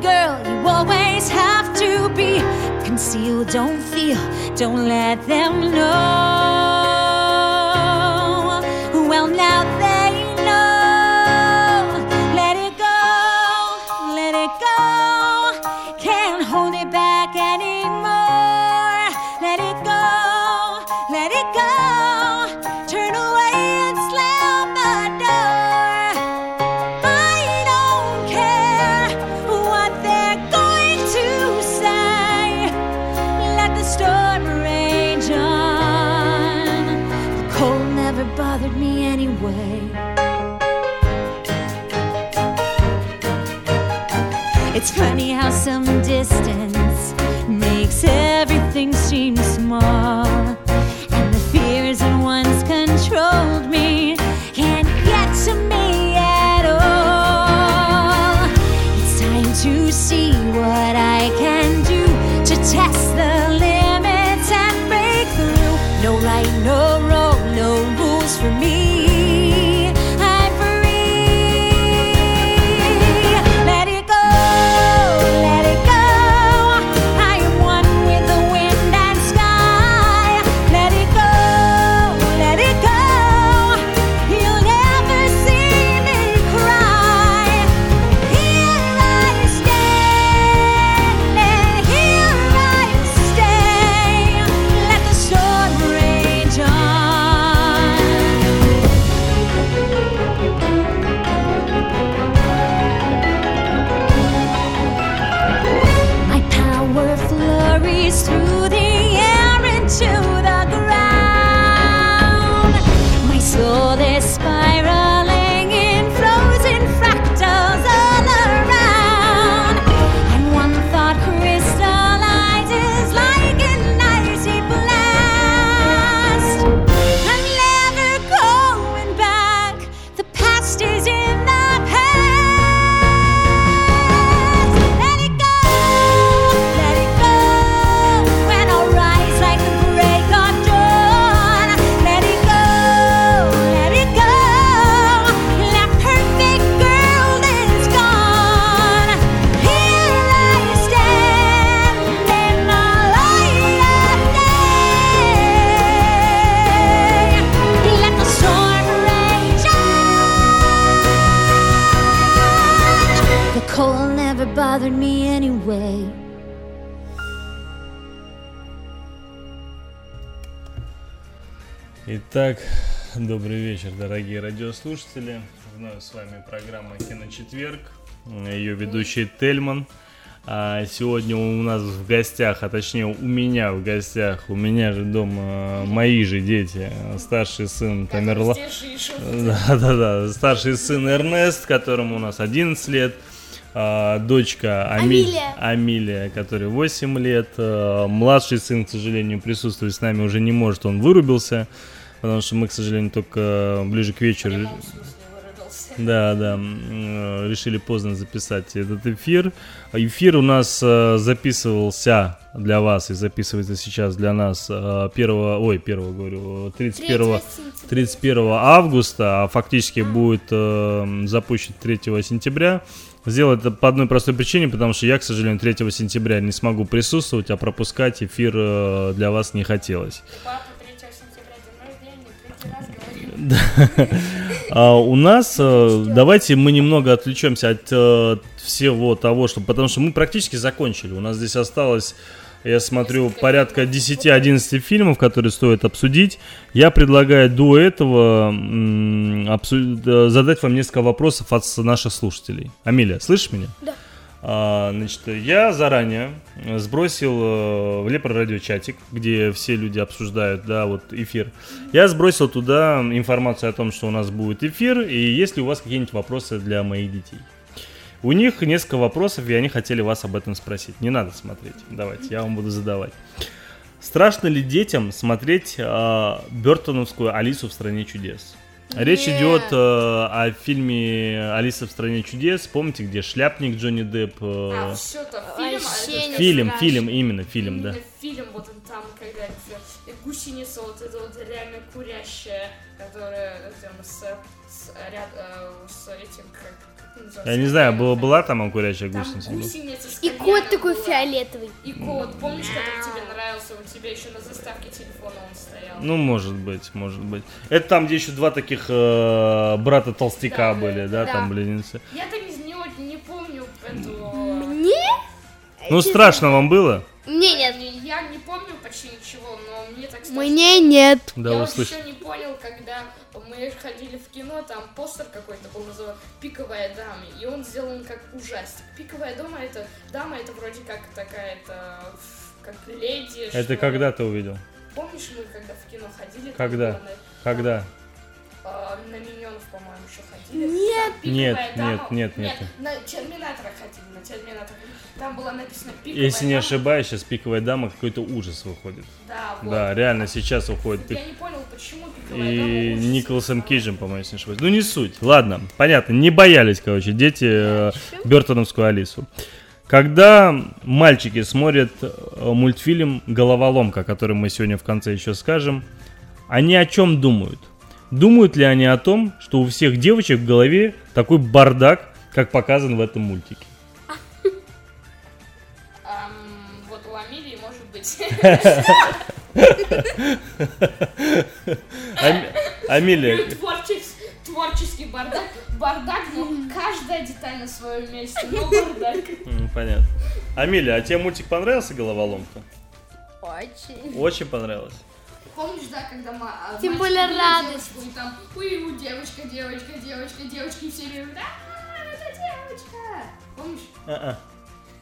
Girl you always have to be. Conceal, don't feel, don't let them know. С вами программа «Киночетверг». Ее ведущий Тельман. А сегодня у нас в гостях, а точнее у меня в гостях, у меня же дома мои же дети. Старший сын Тамерла... Да-да-да, старший сын Эрнест, которому у нас 11 лет. а, Дочка Ами- Амилия. Амилия, которой 8 лет. а, Младший сын, к сожалению, присутствовать с нами уже не может, он вырубился. Потому что мы, к сожалению, только ближе к вечеру да, да, э, решили поздно записать этот эфир. Эфир у нас э, записывался для вас и записывается сейчас для нас э, 1, ой, 1, говорю, 31, 31 августа, а фактически будет э, запущен 3 сентября. Сделал это по одной простой причине, потому что я, к сожалению, 3 сентября не смогу присутствовать, а пропускать эфир э, для вас не хотелось. Папа 3 сентября день рождения, третий раз говорит. А у нас, э, давайте мы немного отвлечемся от э, всего того, что, потому что мы практически закончили. У нас здесь осталось, я смотрю, порядка 10-11 фильмов, которые стоит обсудить. Я предлагаю до этого м, э, задать вам несколько вопросов от наших слушателей. Амилия, слышишь меня? Да. А, значит, я заранее сбросил э, в Лепро радио чатик, где все люди обсуждают, да, вот эфир. Я сбросил туда информацию о том, что у нас будет эфир, и есть ли у вас какие-нибудь вопросы для моих детей. У них несколько вопросов, и они хотели вас об этом спросить. Не надо смотреть. Давайте, я вам буду задавать. Страшно ли детям смотреть э, Бертоновскую Алису в стране чудес? Речь Нет. идет э, о фильме Алиса в стране чудес. Помните, где шляпник Джонни Депп? э, А, фильм, а Вообще фильм, страшно. фильм, именно фильм, да. Именно фильм, вот он там, когда это, гусеница, вот эта вот реально курящая, которая там с, с, ряд, э, с этим, как? Я не знаю, была, была там курящая Там гусеница? гусеница И кот такой была. фиолетовый. И кот, помнишь, который тебе нравился, у тебя еще на заставке телефона он стоял. Ну, может быть, может быть. Это там, где еще два таких э, брата толстяка Да, были, да, да. там близнецы. Я так не, не, не помню эту... Мне? Ну, страшно вам было? Мне нет. Не- Я не помню почти ничего, но мне так страшно. Мне нет. Да, я вы вот слышите. еще не понял, когда мы ходили в кино, там постер какой-то был называется «Пиковая дама», и он сделан как ужастик. «Пиковая дама» — это дама, это вроде как такая-то, как леди. что Это ли. когда ты увидел? Помнишь, мы когда в кино ходили? Когда? было на- Когда? а, на Миньонов, по-моему, еще ходили. Нет. Там «Пиковая Нет, дама». нет, нет, нет. на Терминатора ходили, на Терминатора. Там было написано «Пиковая Если не дама». ошибаюсь, сейчас пиковая дама какой-то ужас выходит. Да, вот. Да, реально, сейчас выходит. Я не понял, почему «Пиковая И дама» ужас Николасом. Кейджем, по-моему, если не ошибаюсь. Ну, не суть. Ладно, понятно. Не боялись, короче, дети э, Бертоновскую Алису. Когда мальчики смотрят э, мультфильм «Головоломка», который мы сегодня в конце еще скажем, они о чем думают? Думают ли они о том, что у всех девочек в голове такой бардак, как показан в этом мультике? Вот у Амелии может быть. Ам- Амелия, Творчес- Творческий бардак. Бардак, но каждая деталь на своем месте. Но бардак. Понятно. Амелия, а тебе мультик понравился «Головоломка»? Очень. Очень понравилось. Помнишь, да, когда ма- а, Тем более радость. и там, у девочка, девочка, девочка, девочка, и все говорят, а, это девочка. Помнишь? А-а.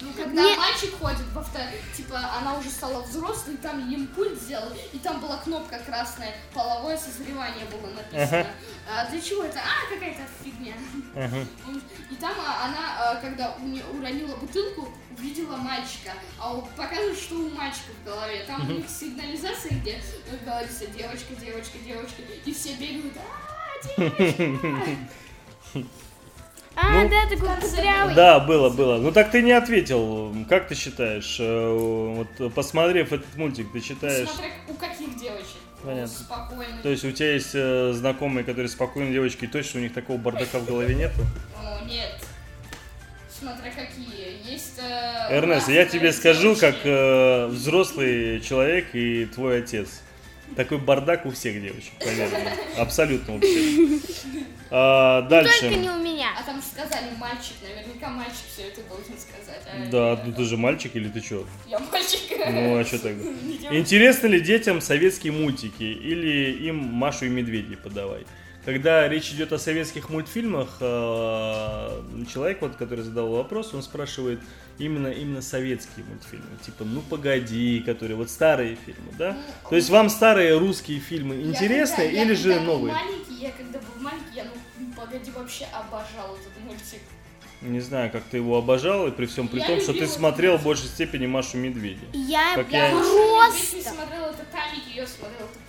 Ну, когда Не- мальчик ходит во втор... типа, она уже стала взрослой, там им пульт сделали, и там была кнопка красная, половое созревание было написано. А для чего это? А, какая-то фигня. Ага. И там а, она, а, когда уронила бутылку, увидела мальчика, а он показывает, что у мальчика в голове. Там у них сигнализация, где э, говорится девочка, девочка, девочка, и все бегают, а, девочка. А, Ну, да, такой кудрявый. Да, было, было. Ну так ты не ответил. Как ты считаешь? э, Вот посмотрев этот мультик, ты считаешь... Смотря у каких девочек. Понятно. Спокойно. То есть у тебя есть э, знакомые, которые спокойные девочки, и точно у них такого бардака в голове нету? О, нет. Смотря какие. Есть... э, Эрнест, я тебе скажу, как э, взрослый человек и твой отец. Такой бардак у всех девочек, поверь мне. Абсолютно у всех. А, Только не дальше. у меня. А там сказали мальчик, наверняка мальчик все это должен сказать. а Да, ну ты же мальчик или ты чё? Я мальчик. Ну а что тогда? Интересно ли детям советские мультики или им Машу и Медведей подавай? Когда речь идет о советских мультфильмах, э, человек, вот, который задал вопрос, он спрашивает именно, именно советские мультфильмы. Типа, ну погоди, которые вот старые фильмы, да? То есть вам старые русские фильмы Я интересны когда- я или когда же был новые? маленький, я когда был маленький, я, ну, погоди, вообще обожал этот мультик. Не знаю, как ты его обожал, и при всем при Я том, что ты смотрел в большей степени Машу Медведя. Я Как Я я- и Медведь не просто. смотрела, это Тамик ее смотрел, ты путаешь.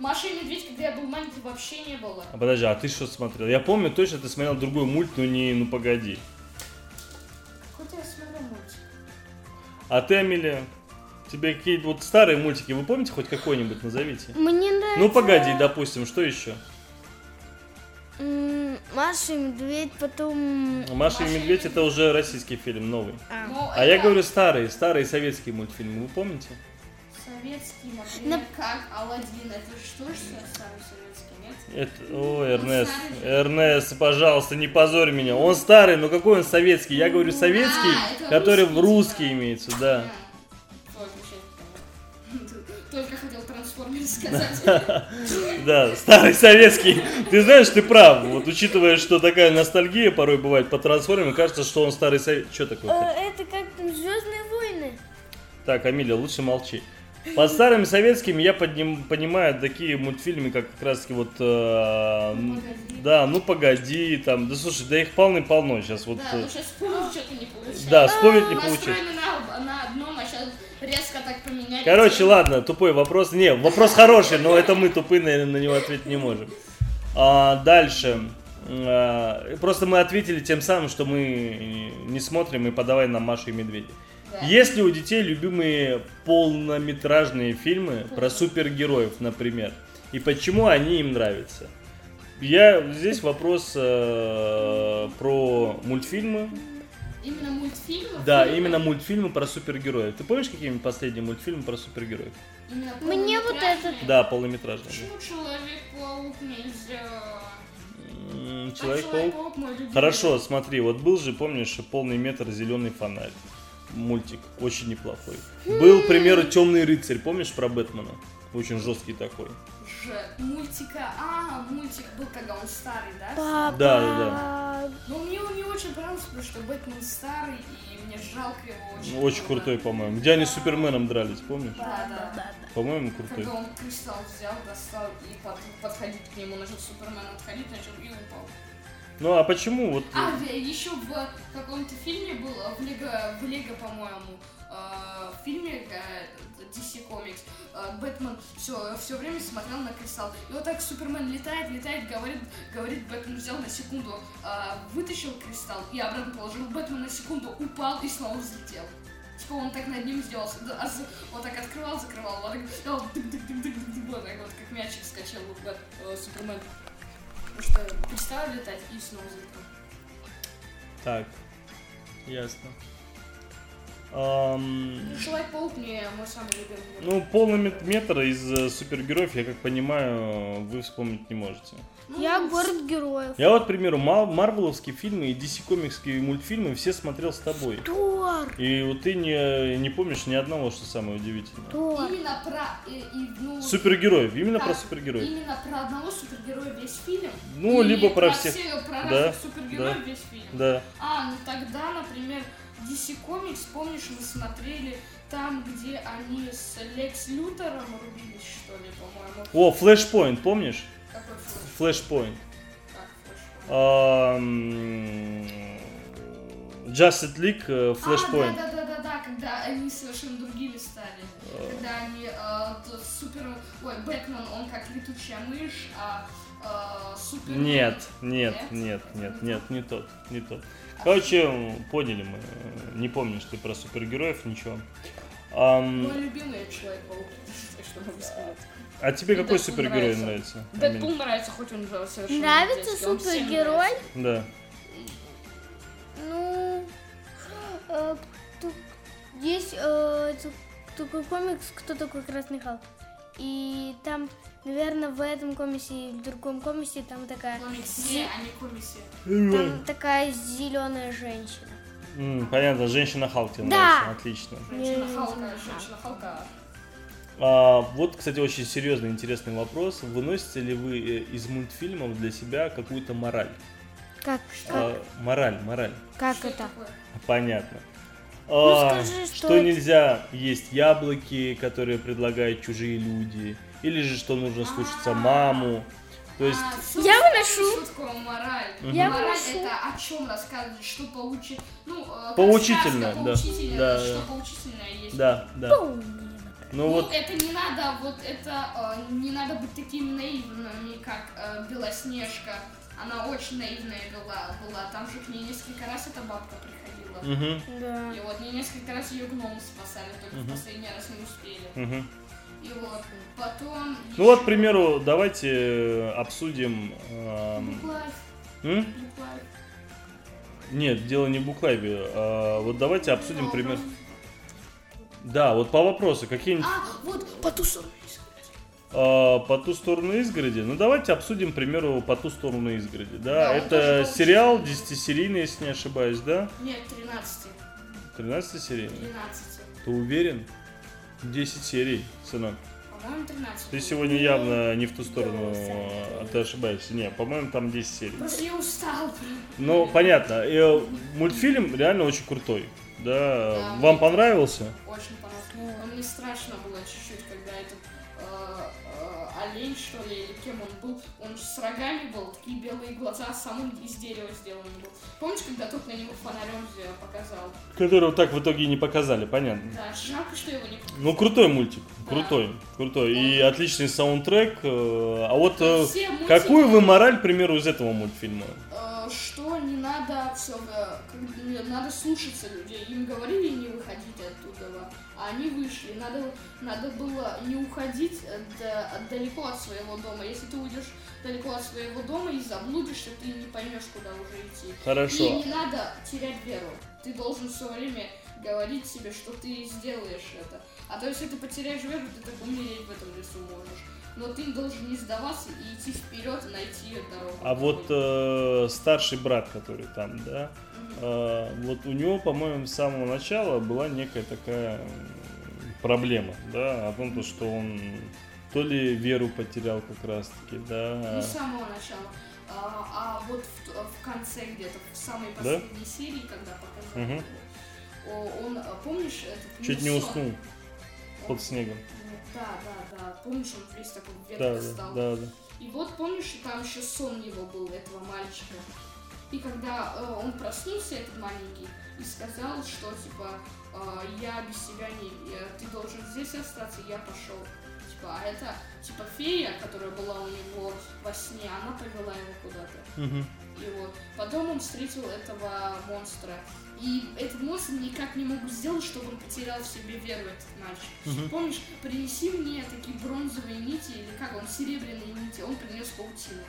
Маша и Медведь, когда я был маленький, вообще не было. А подожди, а ты что смотрел? Я помню точно, ты смотрел другой мульт, но не «Ну погоди». Какой я смотрел мультик? А ты, Амелия, тебе какие-то вот старые мультики, вы помните хоть какой-нибудь, назовите? Мне нравится... Ну, погоди, допустим, что еще? Маша и Медведь, потом... Маша и Маша и Медведь это уже российский фильм, новый. А. Но А я говорю старые, старые советские мультфильмы, вы помните? Советский, например, На- как Алладин. Это что же старый советский, нет? Это... О, Эрнест. Эрнест, пожалуйста, не позорь меня. Он старый, но какой он советский? Я говорю советский, А, который в русский, русский типа. имеется, да. Вообще, Только хотел трансформер сказать. Да, старый советский. Ты знаешь, ты прав. Вот учитывая, что такая ностальгия порой бывает по трансформерам, кажется, что он старый советский. Что такое? Э, Это как там Звездные войны. Так, Амилия, лучше молчи. Под старым советским я подним- понимаю такие мультфильмы, как как раз таки вот... э, Ну, да, ну погоди, там, да слушай, да их полны-полно сейчас вот... Да, э, ну сейчас вспомнить что-то не получается. да, вспомнить не получилось. Настроены на, на одном, а сейчас резко так поменяли. Короче, тему. ладно, тупой вопрос. Не, вопрос хороший, но это мы тупые, наверное, на него ответить не можем. А, дальше. А, просто мы ответили тем самым, что мы не смотрим и подавай нам Машу и Медведя. Да. Есть ли у детей любимые полнометражные фильмы про супергероев, например? И почему они им нравятся? Я здесь вопрос э, про мультфильмы. Именно мультфильмы? Да, фильмы? именно мультфильмы про супергероев. Ты помнишь какие-нибудь последние мультфильмы про супергероев? Именно Мне вот этот- Да, полнометражные. Почему Человек-паук нельзя? А Человек-паук. мой любимый. Хорошо, смотри, вот был же, помнишь, полный метр зеленый фонарь. Мультик, очень неплохой. Был, к примеру, Темный рыцарь, помнишь про Бэтмена? Очень жесткий такой. Ж- Мультика. А, мультик был, когда он старый, да? Папа. Да, да, Но мне он не очень понравился, потому что Бэтмен старый, и мне жалко его очень. Ну, Очень было. крутой, по-моему. Где они с Суперменом дрались, помнишь? Да, да, да. По-моему, крутой. Когда он кристалл взял, достал и под- подходить к нему, начал Супермен отходить, начал и упал. Ну а почему вот... А, еще в каком-то фильме был, в Лего, в Лего, по-моему, э, в фильме э, DC Comics, э, Бэтмен все, все время смотрел на кристалл. И вот так Супермен летает, летает, говорит, говорит, Бэтмен взял на секунду, вытащил кристалл и обратно положил. Бэтмен на секунду упал и снова взлетел. Типа он так над ним сделался. Да, а Вот так открывал, закрывал, вот так, вот так вот, как мячик скачал вот. Потому что перестал летать и снова взлетел. Так, ясно. Ну, Человек-паук мне мой самый любимый. Ну, полный мет- метр из э, супергероев, я как понимаю, вы вспомнить не можете. Ну, Я город героев. Я вот, к примеру, Мар- марвеловские фильмы и DC комиксские мультфильмы все смотрел с тобой. Тор. И вот ты не, не помнишь ни одного, что самое удивительное. Тор. Именно про... и- и, ну, Супергероев, именно так, про супергероев. Именно про одного супергероя весь фильм? Ну, либо про всех. все- про Да, супергероев да. весь фильм? Да. А, ну тогда, например, DC Comics, помнишь, мы смотрели там, где они с Лекс Лютером рубились, что ли, по-моему. О, Flashpoint, помнишь? Какой флеш? Ам, Justice League э, Flashpoint. А, да, да, да, да, да, когда они совершенно другими стали. Когда они э, супер. Ой, Бэтмен, он как летучая мышь, а э, супер. Нет, нет, нет, нет, нет, не тот, не тот. Короче, поняли мы. Не помнишь ты про супергероев ничего. Ам, Мой любимый человек-паук. Что могу сказать? а тебе какой Дэдпул супергерой нравится. нравится? Дэдпул нравится, хоть он же совершенно Нравится супергерой? нравится. Да. Ну, э, кто- есть э, такой комикс, кто такой Красный Халк. И там, наверное, в этом комиксе и в другом комиксе там такая, Комиксе, а не комиссия. там такая зеленая женщина. М, понятно, женщина Халк тебе Да. нравится, отлично. Женщина Халка, женщина Халка. А, вот, кстати, очень серьезный, интересный вопрос. Выносите ли вы э, из мультфильмов для себя какую-то мораль? Как, как, А, мораль, мораль. как Что это? такое? Понятно. Ну, А, скажи, что что это- нельзя есть яблоки, которые предлагают чужие люди, или же что нужно слушаться А. маму. То есть, А, Я выношу. Такое мораль? Я мораль выношу. это о чем рассказывать, что поучи... Ну, э, Поучительно, сказка, да. поучительно, Да, что да. поучительное есть. да, да. Ну Ну, вот, это не надо, вот это э, не надо быть такими наивными, как э, Белоснежка. Она очень наивная была, была. Там же к ней несколько раз эта бабка приходила. Мгм, Да. И вот не несколько раз ее гномы спасали, только в последний раз не успели. мгм. И вот потом. Ну вот, к примеру, давайте э, обсудим... эм, м? Нет, дело не в буклайве. а вот давайте обсудим Ну, пример. ну, Да, вот по вопросу, какие-нибудь А, вот по ту сторону. А, по ту сторону изгороди. Ну давайте обсудим, к примеру, по ту сторону изгороди. Да, Да, это сериал получится. 10-серийный, если не ошибаюсь, да? Нет, 13. 13-серийный. 13. Ты уверен? 10 серий, сынок. По-моему, 13. Ты сегодня явно не в ту сторону, а ты ошибаешься. Не, по-моему, там 10 серий. Просто я устал. Ну, понятно. э, Мультфильм реально очень крутой. Да, Да, вам понравился? Очень понравилось. Но мне страшно было чуть-чуть, когда этот э, э, олень, что ли, или кем он был, он же с рогами был, такие белые глаза, а сам он из дерева сделан был. Помнишь, когда тот на него фонарем показал? Которого так в итоге и не показали, понятно. Да, жалко, что его не Ну, крутой мультик, Да. крутой, крутой. И отличный саундтрек. э, А вот э, мультики- какую вы мораль, к примеру, из этого мультфильма? Э, что не надо все, надо слушаться людей. Им говорили не выходить оттуда, а они вышли. Надо, надо было не уходить э, от- далеко от своего дома. Если ты уйдешь далеко от своего дома и заблудишься, ты не поймешь, куда уже идти. Хорошо. И не надо терять веру. Ты должен все время говорить себе, что ты сделаешь это. А то если ты потеряешь веру, ты так умереть в этом лесу можешь. Но ты должен не сдаваться и идти вперед найти дорогу. А вот э, старший брат, который там, да, э, вот у него, по-моему, с самого начала была некая такая проблема, да, о том, то, что он то ли веру потерял как раз-таки, Не да. с самого начала. А, а вот в, в конце где-то, в самой последней серии, когда показали, Мгм. его, он, а, помнишь, этот Чуть не уснул под снегом. Да, да, да. Помнишь, он весь такой вверх Да, стал. да, да. И вот помнишь, там еще сон его был, этого мальчика. И когда э, он проснулся, этот маленький, и сказал, что типа э, я без тебя не, э, ты должен здесь остаться, я пошел. Типа, а это типа фея, которая была у него во сне, она повела его куда-то. Мгм. И вот потом он встретил этого монстра. И этот монстр никак не мог сделать, чтобы он потерял в себе веру, этот мальчик. Мгм. Помнишь, принеси мне такие бронзовые нити, или как он, серебряные нити, он принес паутину.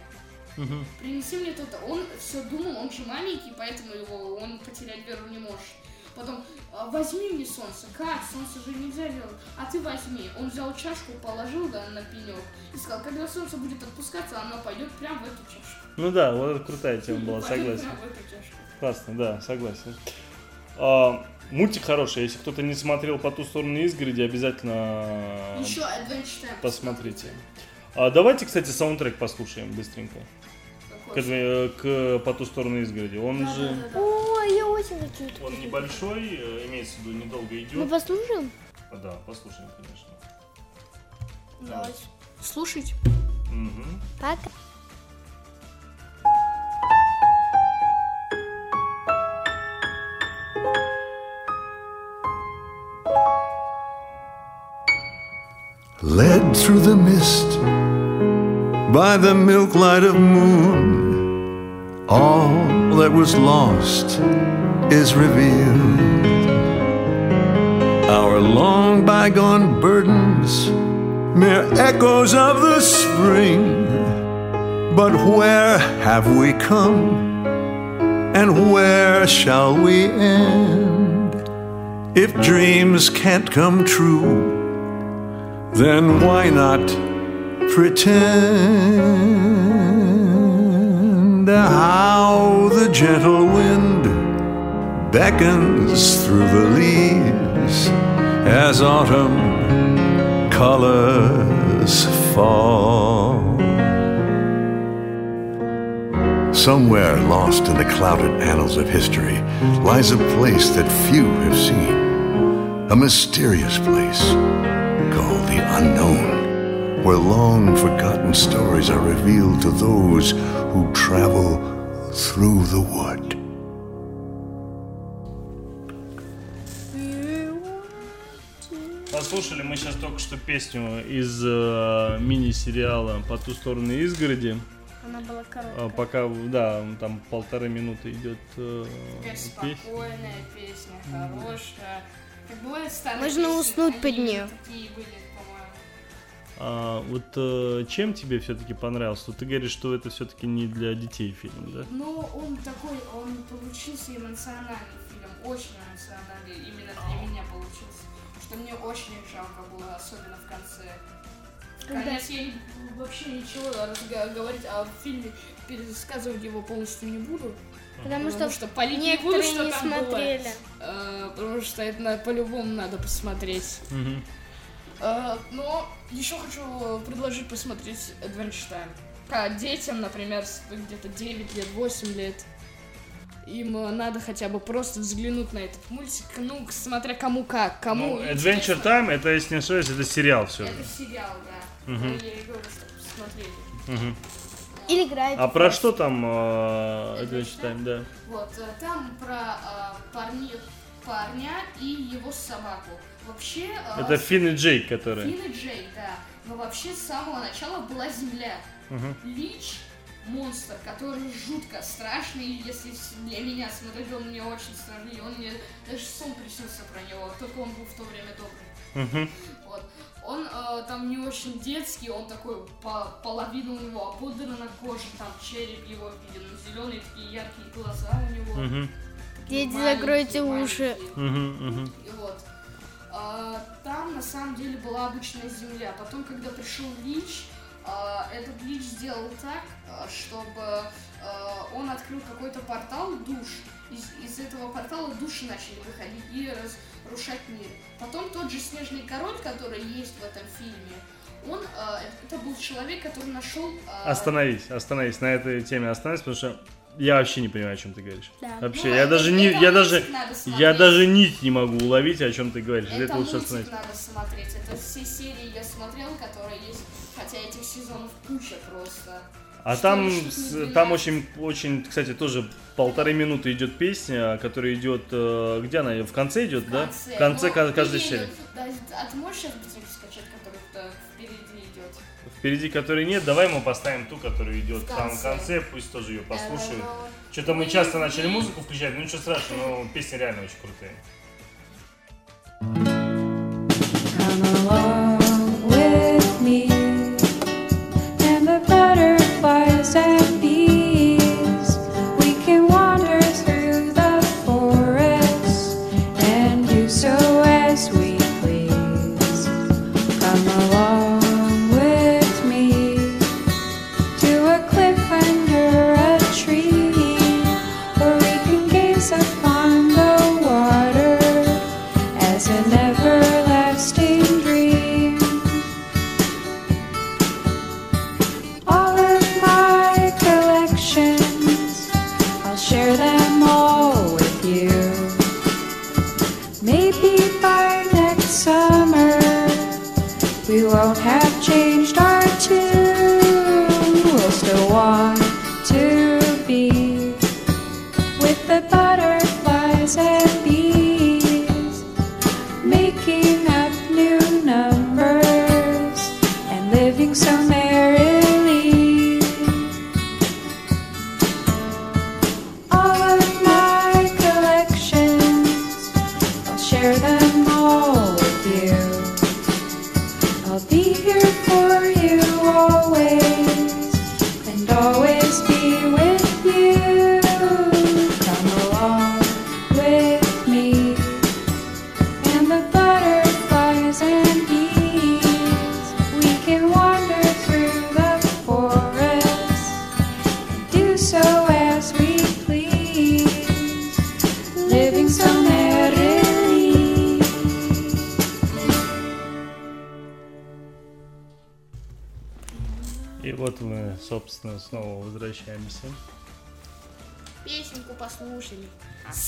Мгм. Принеси мне то-то. Он все думал, он же маленький, поэтому его он потерять веру не может. Потом, «А, возьми мне солнце. Как? Солнце же нельзя делать. А ты возьми. Он взял чашку, положил да, на пенек и сказал, когда солнце будет отпускаться, оно пойдет прямо в эту чашку. Ну да, вот это крутая тема была, согласен. прямо в эту чашку. Классно, да, согласен. А, мультик хороший, если кто-то не смотрел по ту сторону изгороди, обязательно Еще Adventure Time. посмотрите. А, давайте, кстати, саундтрек послушаем быстренько. К, к по ту сторону изгороди. Он Да, же, да, да, да. О, я очень хочу это он небольшой, э, имеется в виду, недолго Мы идет. послушаем? А, Да, послушаем, конечно. Давайте. Слушайте. Мгм. Пока. Led through the mist by the milk light of moon. All that was lost is revealed. Our long bygone burdens, mere echoes of the spring. But where have we come? And where shall we end? If dreams can't come true, then why not pretend how the gentle wind beckons through the leaves as autumn colors fall? Somewhere lost in the clouded annals of history lies a place that few have seen, a mysterious place the unknown, where long forgotten stories are revealed to those who travel through the wood. Послушали мы сейчас только что песню из э, мини-сериала «По ту сторону изгороди». Она была А, короткая. пока, да, там полторы минуты идет э, песня. спокойная песня, хорошая. Как бывает Можно песни, уснуть под неё. Такие были. А, вот э, чем тебе все-таки понравился? Вот Ты говоришь, что это все-таки не для детей фильм, да? Но он такой, он получился эмоциональный фильм, очень эмоциональный, именно для меня получился. Что мне очень жалко было, особенно в конце. Когда- Конец я не- вообще ничего говорить о фильме, пересказывать его полностью не буду. Потому что, что полить не буду, что не там было. смотрели. Э, потому что это на- по-любому надо посмотреть. Мгм. Э, но еще хочу предложить посмотреть Adventure Time. К детям, например, где-то 9 лет, 8 лет. им э, надо хотя бы просто взглянуть на этот мультик, ну, смотря кому как, кому... Ну, Adventure Time, это, если не ошибаюсь, это сериал все же. Это сериал, да. И говорю, посмотрели. Или играет. А про что там э, Adventure Time, да? Вот, э, там про э, парни, парня и его собаку. Вообще... э, Это Финн и Джейк, которые... Финн и Джей, да. Но вообще с самого начала была Земля. Лич монстр, который жутко страшный, если для меня смотреть, он мне очень страшный, он мне даже сон приснился про него, только он был в то время добрый. Мгм. Вот. Он э, там не очень детский, он такой, по- половина у него ободрана кожа, там череп его виден, зеленые такие яркие глаза у него. Такие Дети, маленькие, закройте уши. Мгм, мгм. И вот. А, там на самом деле была обычная земля. Потом, когда пришел Лич, а, этот Лич сделал так, а, чтобы он открыл какой-то портал душ. Из, из этого портала души начали выходить и разрушать мир. Потом тот же Снежный Король, который есть в этом фильме, он, это был человек, который нашел... Остановись, остановись, на этой теме остановись, потому что я вообще не понимаю, о чем ты говоришь. Да. Вообще, Ну, я это- даже не, это я даже, я даже нить не могу уловить, о чем ты говоришь. Это этого лучше мультик остановиться. надо смотреть. Это все серии я смотрел, которые есть. Хотя этих сезонов куча просто. А Что там, там 12. очень, очень, кстати, тоже полторы минуты идет песня, которая идет, э, где она, в конце идет, да? В конце ка- каждой серии. видел- Да, Впереди которой нет, давай мы поставим ту, которая идет В в самом конце. пусть тоже ее послушают. Э, Что-то мы ну, часто начали музыку включать, ну ничего страшного, но песни реально очень крутые. Come along with me,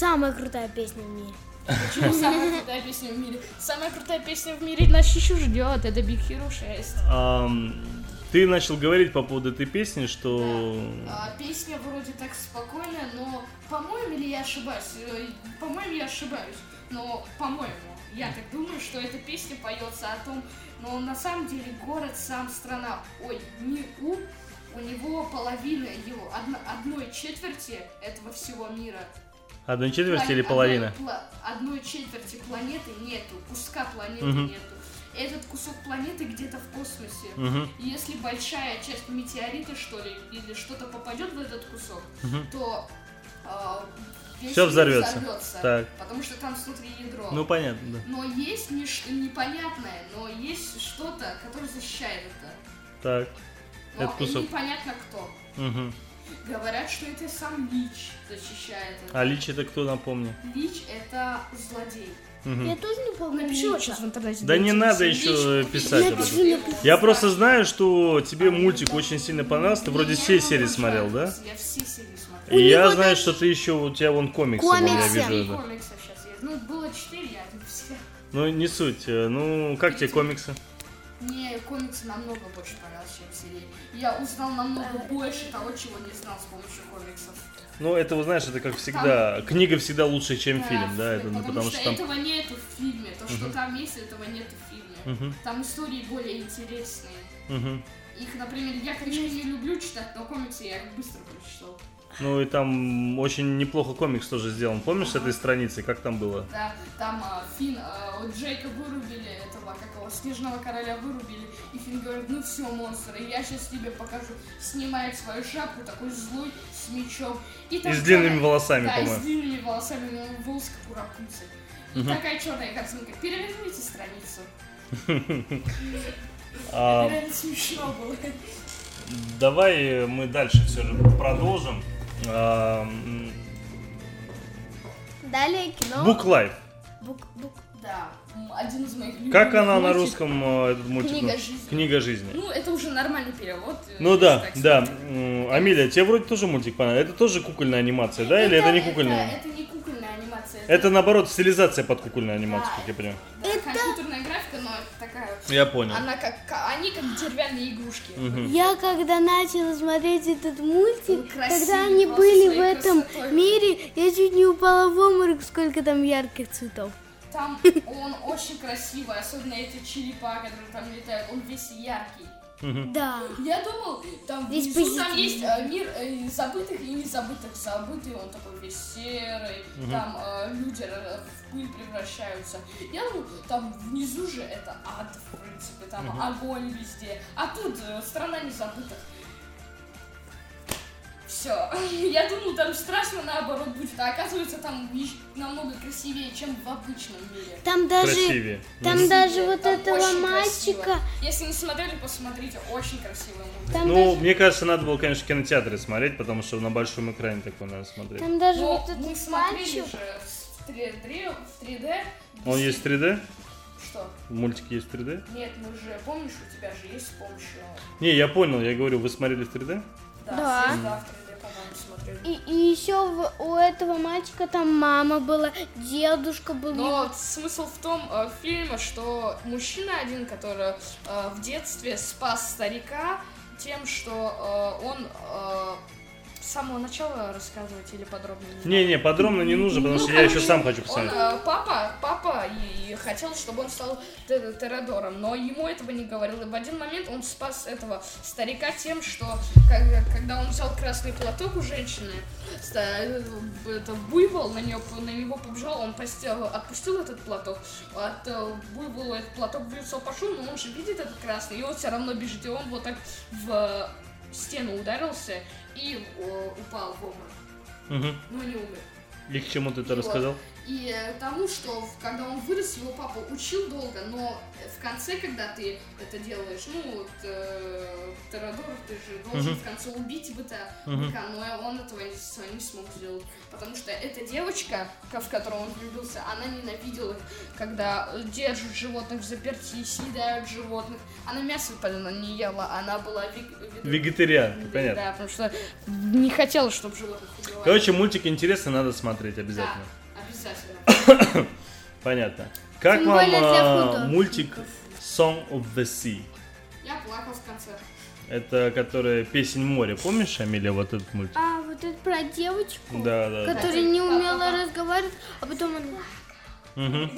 Самая крутая песня в мире. Почему самая крутая песня в мире? Самая крутая песня в мире нас еще ждет. Это Big Hero 6. Ам, ты начал говорить по поводу этой песни, что... А, песня вроде так спокойная, но, по-моему, или я ошибаюсь? Э, По-моему, я ошибаюсь. Но, по-моему, я так думаю, что эта песня поется о том, но на самом деле город сам страна. Ой, не у, у него половина его, одно- одной четверти этого всего мира. Одной четверти или Плане- половина? Одной, одной четверти планеты нету, куска планеты Мгм. нету. Этот кусок планеты где-то в космосе. И если большая часть метеорита, что ли, или что-то попадет в этот кусок, Мгм. то а, весь Всё мир взорвётся. взорвётся, Так. Потому что там внутри ядро. Ну, понятно, да. Но есть нечто непонятное, но есть что-то, которое защищает это. Так. Но Этот кусок. непонятно кто. Мгм. Говорят, что это сам Лич защищает это. А Лич это кто, напомни? Лич это злодей. Мгм. Я тоже не помню. Напиши вот сейчас в интернете. Да не надо еще писать об Лич, этом. Лич. Я просто знаю, что тебе мультик очень сильно понравился. Ты вроде Я все серии смотрел, да? Я все серии смотрел. У И я знаю, даже что ты еще, у тебя вон комиксы, вон, я Комиксы. вижу. Комикса сейчас есть. Ну, было четыре, я все. Ну, не суть. э, Ну, как тебе комиксы? Мне комиксы намного больше понравились, чем серии. Я узнал намного больше того, чего не знал с помощью комиксов. Ну, это, вы знаешь, это как всегда. Книга всегда лучше, чем фильм, да? Это, потому, потому что, что там... этого нету в фильме. То, что там есть, этого нету в фильме. Мгм. Там истории более интересные. Мгм. Их, например, я книжки не люблю читать, но комиксы я их быстро прочитал. Ну, и там очень неплохо комикс тоже сделан. Помнишь с этой страницы, как там было? Да, там а, Финн, а, вот Джейка вырубили, этого, как его, Снежного Короля вырубили, и Финн говорит, ну все, монстр, я сейчас тебе покажу. Снимает свою шапку, такой злой, с мечом. И, там И с длинными черная- волосами, Да, и с по-моему. длинными волосами, него волосы как у Рапунцель. И такая черная картинка. Переверните страницу. А, Реально смешно было. давай мы дальше все же продолжим. Далее кино. Book Life. Бук, бук. Да, один из моих любимых Как она на мультиков. русском, э, этот мультик? Книга ну, жизни. Книга жизни. Ну, это уже нормальный перевод. э, Ну да, да. Амилия, тебе вроде тоже мультик понравился. Это тоже кукольная анимация, да? Или это не кукольная? Это, не. Это наоборот стилизация под кукольную анимацию, как я понимаю. да, компьютерная графика, но это такая... Я понял. Она как, ка- они как деревянные игрушки. Я когда начала смотреть этот мультик, красивый, когда они были в этом красотой. мире, я чуть не упала в обморок, сколько там ярких цветов. Там он очень красивый, особенно эти черепа, которые там летают, он весь яркий. Да. Я думал, там Весь внизу там позитивный. есть э, мир э, забытых и незабытых. Забытый он такой весь серый, там э, люди э, в пыль превращаются. Я думал, там внизу же это ад, в принципе, там огонь везде. А тут э, страна незабытых. Все. Я думал, там страшно наоборот будет, а оказывается там намного красивее, чем в обычном мире. Там даже, Красивее. там Красивее, даже вот там этого мальчика, красиво. Если не смотрели, посмотрите, очень мультик. там Ну, даже, мне кажется, надо было, конечно, в кинотеатре смотреть, потому что на большом экране такое надо смотреть. там даже Но вот мы этот смотрели мальчик, же в 3D, в 3D. Он есть в 3D? Что? Мультик есть в 3D? Нет, мы же, помнишь, у тебя же есть с помощью... Не, я понял, я говорю, вы смотрели в 3D? Да, Да. И, и еще у этого мальчика там мама была, дедушка был. Но смысл в том э, фильма, что мужчина один, который э, в детстве спас старика тем, что э, он э, с самого начала рассказывать или подробнее не Не-не, подробно не нужно, потому что я еще сам хочу Он, посмотреть. э, папа, папа и хотел, чтобы он стал те- Терадором, но ему этого не говорил. И в один момент он спас этого старика тем, что когда он взял красный платок у женщины, э, это буйвол на, нее, на него побежал, он постел- отпустил этот платок, от э, буйвола этот платок в лицо пошел, но он же видит этот красный, и он все равно бежит, и он вот так в стену ударился и э, упал в обморок, Мгм. но не умер. И к чему ты это Вот. рассказал? И э, тому, что когда он вырос, его папа учил долго, но в конце, когда ты это делаешь, ну, вот, э, Теодор, ты же должен Мгм. в конце убить быта, Мгм. быка, но он этого не, не смог сделать, потому что эта девочка, в которую он влюбился, она ненавидела, когда держат животных в заперти, съедают животных. Она мясо понятно, не ела, она была вег- Вегетарианка, Да, понятно. Да, потому что не хотела, чтобы животных убивали. Короче, мультик интересный, надо смотреть да, обязательно. Понятно. Как Тем вам а, мультик Song of the Sea? Я плакал в конце. Это которая песнь моря. Помнишь, Амелия, вот этот мультик? А, вот это про девочку, Да, да. да. которая не умела разговаривать, а потом она... Мгм.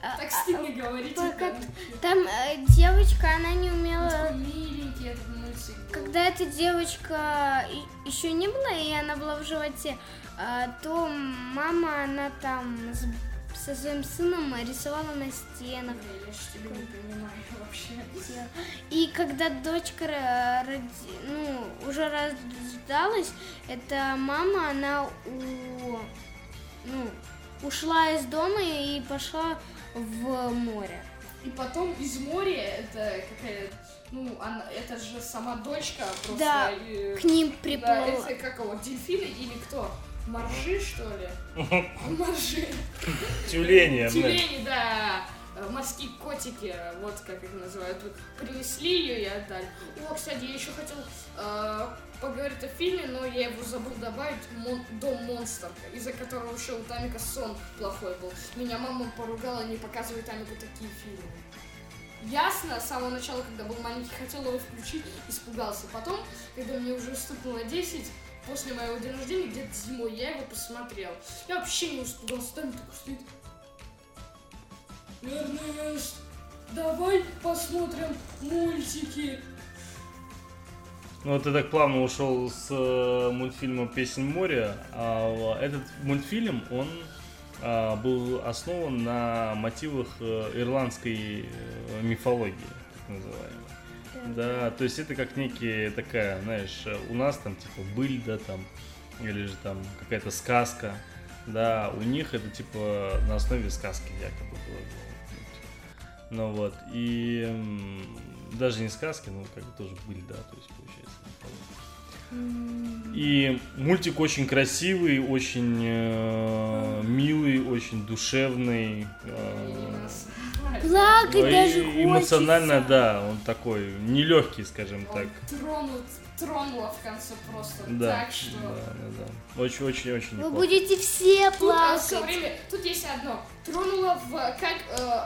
Так стыдно говорить. Пока- это. Там э, девочка, она не умела... Миленький этот мультик. Когда эта девочка еще не была, и она была в животе, а, то мама, она там со своим сыном рисовала на стенах. Я ж тебя не понимаю вообще. И когда дочка ро- роди- ну, уже рождалась, эта мама, она у- ну, ушла из дома и пошла в море. И потом из моря это какая ну, она, это же сама дочка просто. Да, э, К ним да, приплыла. это как его, дельфины или кто? Моржи, что ли? Моржи. Тюлени. Тюлени, да. морские котики, вот как их называют, принесли ее и отдали. О, кстати, я еще хотел э, поговорить о фильме, но я его забыл добавить, Мон- Дом монстр, из-за которого еще у Тамика сон плохой был. Меня мама поругала, не показывай Тамику такие фильмы. Ясно, с самого начала, когда был маленький, хотел его включить, испугался. Потом, когда мне уже стукнуло 10, после моего дня рождения, где-то зимой, я его посмотрел. Я вообще не испугался, там такой стоит. Эрнест, давай посмотрим мультики. Ну, ты так плавно ушел с э, мультфильма «Песнь моря», а этот мультфильм, он а, был основан на мотивах э, ирландской э, мифологии, так называемой. Да, то есть это как некие такая, знаешь, у нас там типа быль, да, там, или же там какая-то сказка, да, у них это типа на основе сказки якобы было. Ну вот, и м, даже не сказки, но как бы тоже быль, да, то есть получается. И мультик очень красивый, очень э, милый, очень душевный. э, Плакать и даже эмоционально, хочется. да, он такой нелегкий, скажем так. Он тронут, тронула в конце просто Да, так, что... да, да, да. Очень, очень, очень Вы неплохо. будете все Тут, а, всё плакать. время, тут есть одно. Тронула в как э,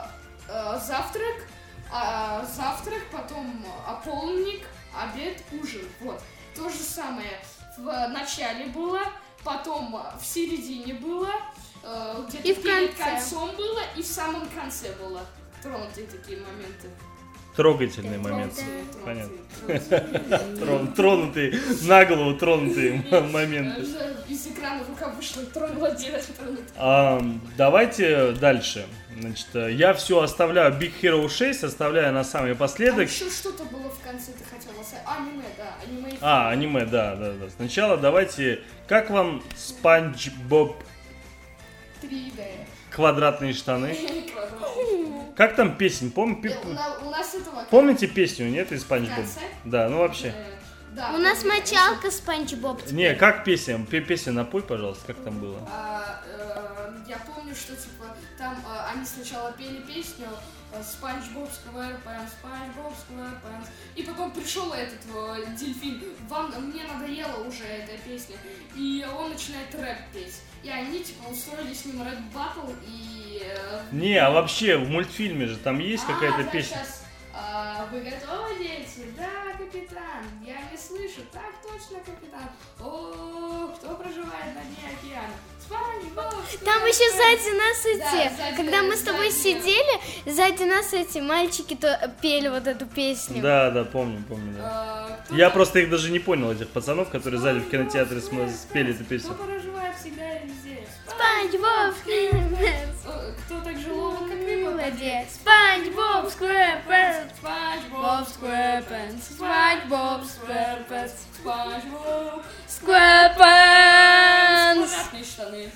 э, завтрак, а, завтрак, потом а, полдник, обед, ужин. Вот. То же самое в начале было, потом в середине было, э, где-то перед конце. концом было, и в самом конце было. Тронутые такие моменты. Трогательный момент. Понятно. тронутые, тронутые. Трон- Тронутые, на голову тронутые моменты. Э, Из экрана рука вышла и тронула. А, давайте дальше. Значит, э, я все оставляю Big Hero 6, оставляю на самый А последок. еще что-то было в конце, ты хотела. Аниме, да, аниме. А, аниме, да, да, да. Сначала давайте, как вам Спанч Боб 3D. Квадратные штаны? Как там песня? Пом- У нас этого... Помните песню, нет, из Спанч? Да, ну вообще. Да, У нас мочалка Спанч Боб. Не, как песня? Пе- Песня напой, пожалуйста, как там было? А, э, я помню, что типа там э, они сначала пели песню э, SpongeBob SquarePants, SpongeBob SquarePants. И потом пришел этот э, дельфин. Вам, мне надоела уже эта песня. И он начинает рэп петь. И они типа устроили с ним рэп батл и... э, Не, а вообще в мультфильме же там есть А, какая-то да, песня? щас. А, вы готовы, дети? Да, капитан. Я не слышу. Так точно, капитан. О, кто проживает на дне океана? Спанч Боб Там еще сзади нас Да, эти, сзади- когда мы с тобой сзади. сидели, сзади нас эти мальчики то пели вот эту песню. Да, да, помню, помню, да. А, Я там- просто их даже не понял, этих пацанов, которые сзади в кинотеатре см- спели эту песню. Кто проживает всегда и везде? Спанч Боб. Э, Кто так же SpongeBob SquarePants, SpongeBob SquarePants, SpongeBob SquarePants. Квадратные штаны.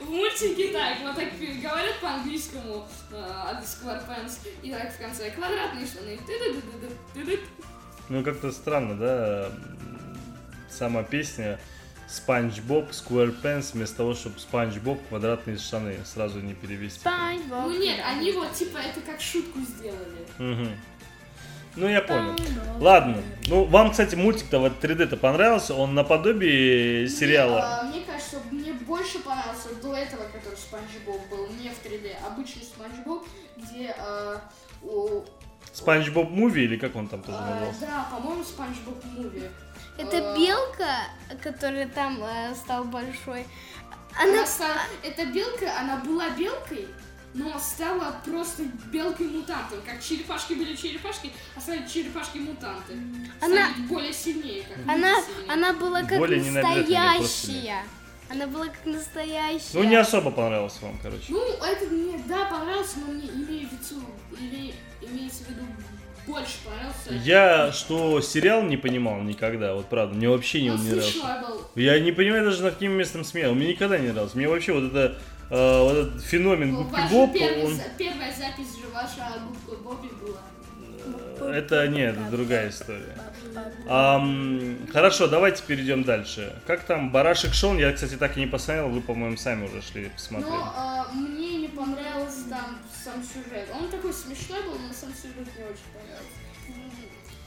В мультике так, вот так говорят по-английскому э, Squarepants, и так в конце квадратные штаны. Ну, как-то странно, да? Сама песня Спанч Боб Squarepants вместо того, чтобы Спанч Боб квадратные штаны сразу не перевести. Спанч Боб. Ну нет, они вот типа это как шутку сделали. Мгм. Ну, я понял. Ладно. Ну, вам, кстати, мультик-то вот 3D-то понравился? Он наподобие сериала. Мне, а, мне кажется, мне больше понравился до этого, который Спанч Боб был, не в 3D, обычный Спанч Боб, где а, у- SpongeBob Movie или как он там тоже а, назывался? да, по-моему, SpongeBob Movie. Это Э, белка, которая там э, стал большой. Она Она стала, эта белка, она была белкой, но стала просто белкой-мутантом. Как черепашки были черепашки, а стали черепашки-мутанты. Она- Стали более сильнее, как Она, сильнее. она была как Более настоящая. Она была как настоящая. Ну, не особо понравился вам, короче. Ну, это мне, да, понравился, но мне имею в виду, име- имеется в виду, больше понравился. Я что сериал не понимал никогда, вот правда, мне вообще не, Он не нравился. Я не понимаю даже над каким местом смеялся. Мне никогда не нравился. Мне вообще вот это э, вот этот феномен Ну, губки Боб, первая, он первая запись же ваша о губке Бобби была. это нет, это другая история. Um, хорошо, давайте перейдем дальше. Как там Барашек Шон? Я, кстати, так и не посмотрел, вы, по-моему, сами уже шли посмотрели. Но, ну, а, мне не понравился там сам сюжет. Он такой смешной был, но сам сюжет не очень понравился.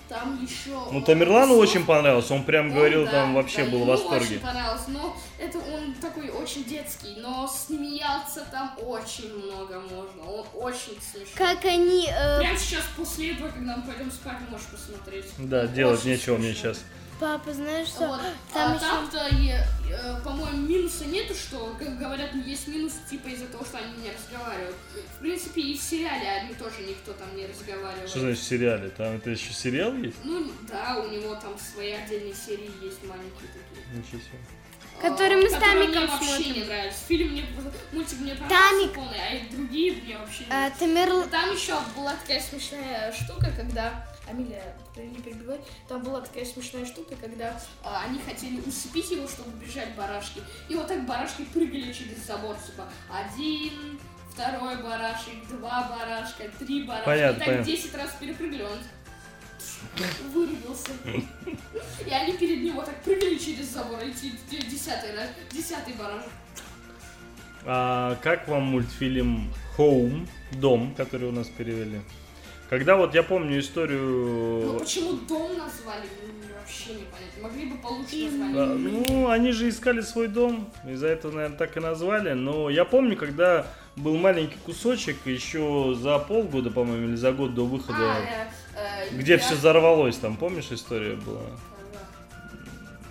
Там еще... Ну, Тамерлану Сос- очень понравился, он прям он, говорил, да, там вообще да, был в восторге. очень понравилось, но это он такой очень детский, но смеяться там очень много можно, он очень смешной. Как они... э, Прямо сейчас после этого, когда мы пойдем спать, можешь посмотреть. Да, делать Очень нечего мне смешно. сейчас. папа, знаешь что? Вот. Там а еще... там-то, по-моему, минуса нету, что, как говорят, есть минус типа из-за того, что они не разговаривают. В принципе, и в сериале они тоже никто там не разговаривает. Что значит в сериале? Там это еще сериал есть? Ну да, у него там свои отдельные серии есть маленькие такие. Ничего себе. Которые мы с Тамиком мне вообще смотрим. не нравится. Фильм мне, мультик мне понравился Тамик. полный, а и другие мне вообще не А, Тамерл... Там еще была такая смешная штука, когда... Амелия, ты не перебивай. Там была такая смешная штука, когда а, они хотели усыпить его, чтобы бежать барашки. И вот так барашки прыгали через забор, типа один, второй барашек, два барашка, три барашка. Понятно, и так понятно. 10 раз перепрыгли, он вырубился. И они перед ним вот так прыгали через забор, и десятый раз, десятый барашек. А как вам мультфильм Home, Дом, который у нас перевели? Когда вот я помню Ну историю... почему дом назвали, ну, вообще непонятно. Могли бы получше название. А, Ну, они же искали свой дом, из-за этого, наверное, так и назвали. Но я помню, когда был маленький кусочек, еще за полгода, по-моему, или за год до выхода, А, э, э, где я- все взорвалось, там, помнишь, история была?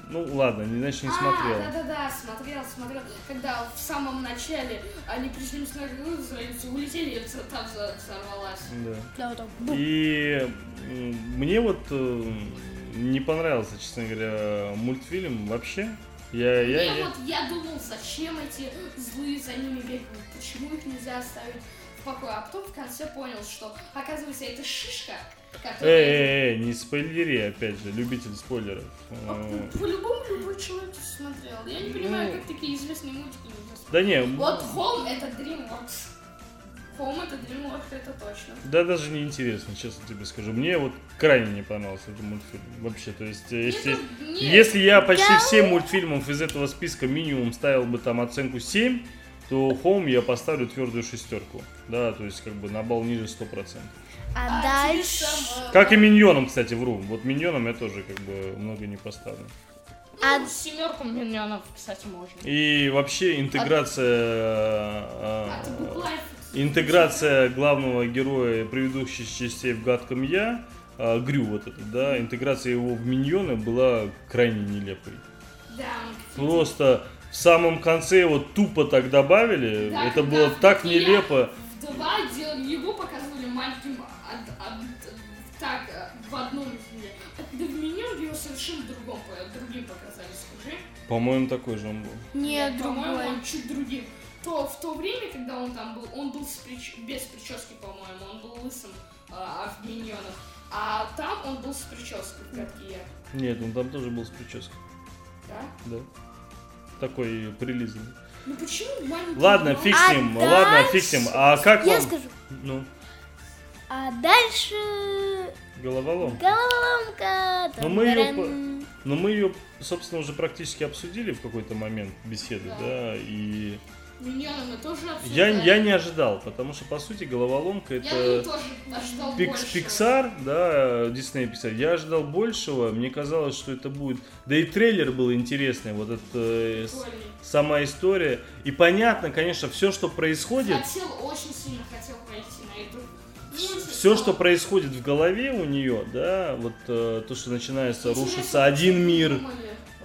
Да. Ну, ладно, не, значит, не А, смотрел. да-да-да, смотрел, смотрел. Когда в самом начале они пришли на границу, улетели, и там взорвалась. Да. Да, вот так. И мне вот э, не понравился, честно говоря, мультфильм вообще. Я, я, Я, я- вот, я думал, зачем эти злые за ними бегают, почему их нельзя оставить в покое. А потом в конце понял, что, оказывается, это шишка, Эй, которая... эй, эй, не спойлери, опять же, любитель спойлеров. А, Э, ну, По-любому любой человек смотрел. Я не понимаю, как такие известные мультики смотреть. Да не, Вот Home это DreamWorks. Home это DreamWorks, это точно. да даже не интересно, честно тебе скажу. Мне вот крайне не понравился этот мультфильм. Вообще, то есть, э, если, Нет, нет. если я почти всем мультфильмам из этого списка минимум ставил бы там оценку 7, то Home я поставлю твердую шестерку. Да, то есть как бы на балл ниже 100%. А, А дальше... Как и Миньоном, кстати, вру. Вот Миньоном я тоже как бы много не поставлю. ну, А- семерку миньонов, кстати, можно. И вообще интеграция... А э, Book Life Интеграция главного героя предыдущих частей в гадком я, а, Грю вот этот, да, интеграция его в миньоны была крайне нелепой. Да, Просто в самом конце его тупо так добавили, Да, это было так нелепо. В два его, показывали маленьким одном фильме. А когда в миньон его совершенно другом, другим показали, скажи. По-моему, такой же он был. Нет, по-моему, другой. он чуть другим. То в то время, когда он там был, он был с прич- без прически, по-моему, он был лысым а, в миньонах. А там он был с прической, как и я. Нет, он там тоже был с прической, Да? да. Такой прилизанный. Ну почему маленький Ладно, фиг А с ним, ладно, дальше- фиг с ним. А как Я вам? скажу. Ну, А дальше... головолом. Головоломка. Ну, мы Там-тарам. Но мы ее, собственно, уже практически обсудили в какой-то момент беседы, Да. да, и Миньоны мы тоже я, обсуждали. я не ожидал, потому что, по сути, головоломка Я это Пикс. Pixar, да, Disney Pixar. Я ожидал большего, мне казалось, что это будет... Да и трейлер был интересный, вот эта э, сама история. И понятно, конечно, все, что происходит, Хотел, очень сильно все, что происходит в голове у нее, да, вот э, то, что начинается рушится один мир.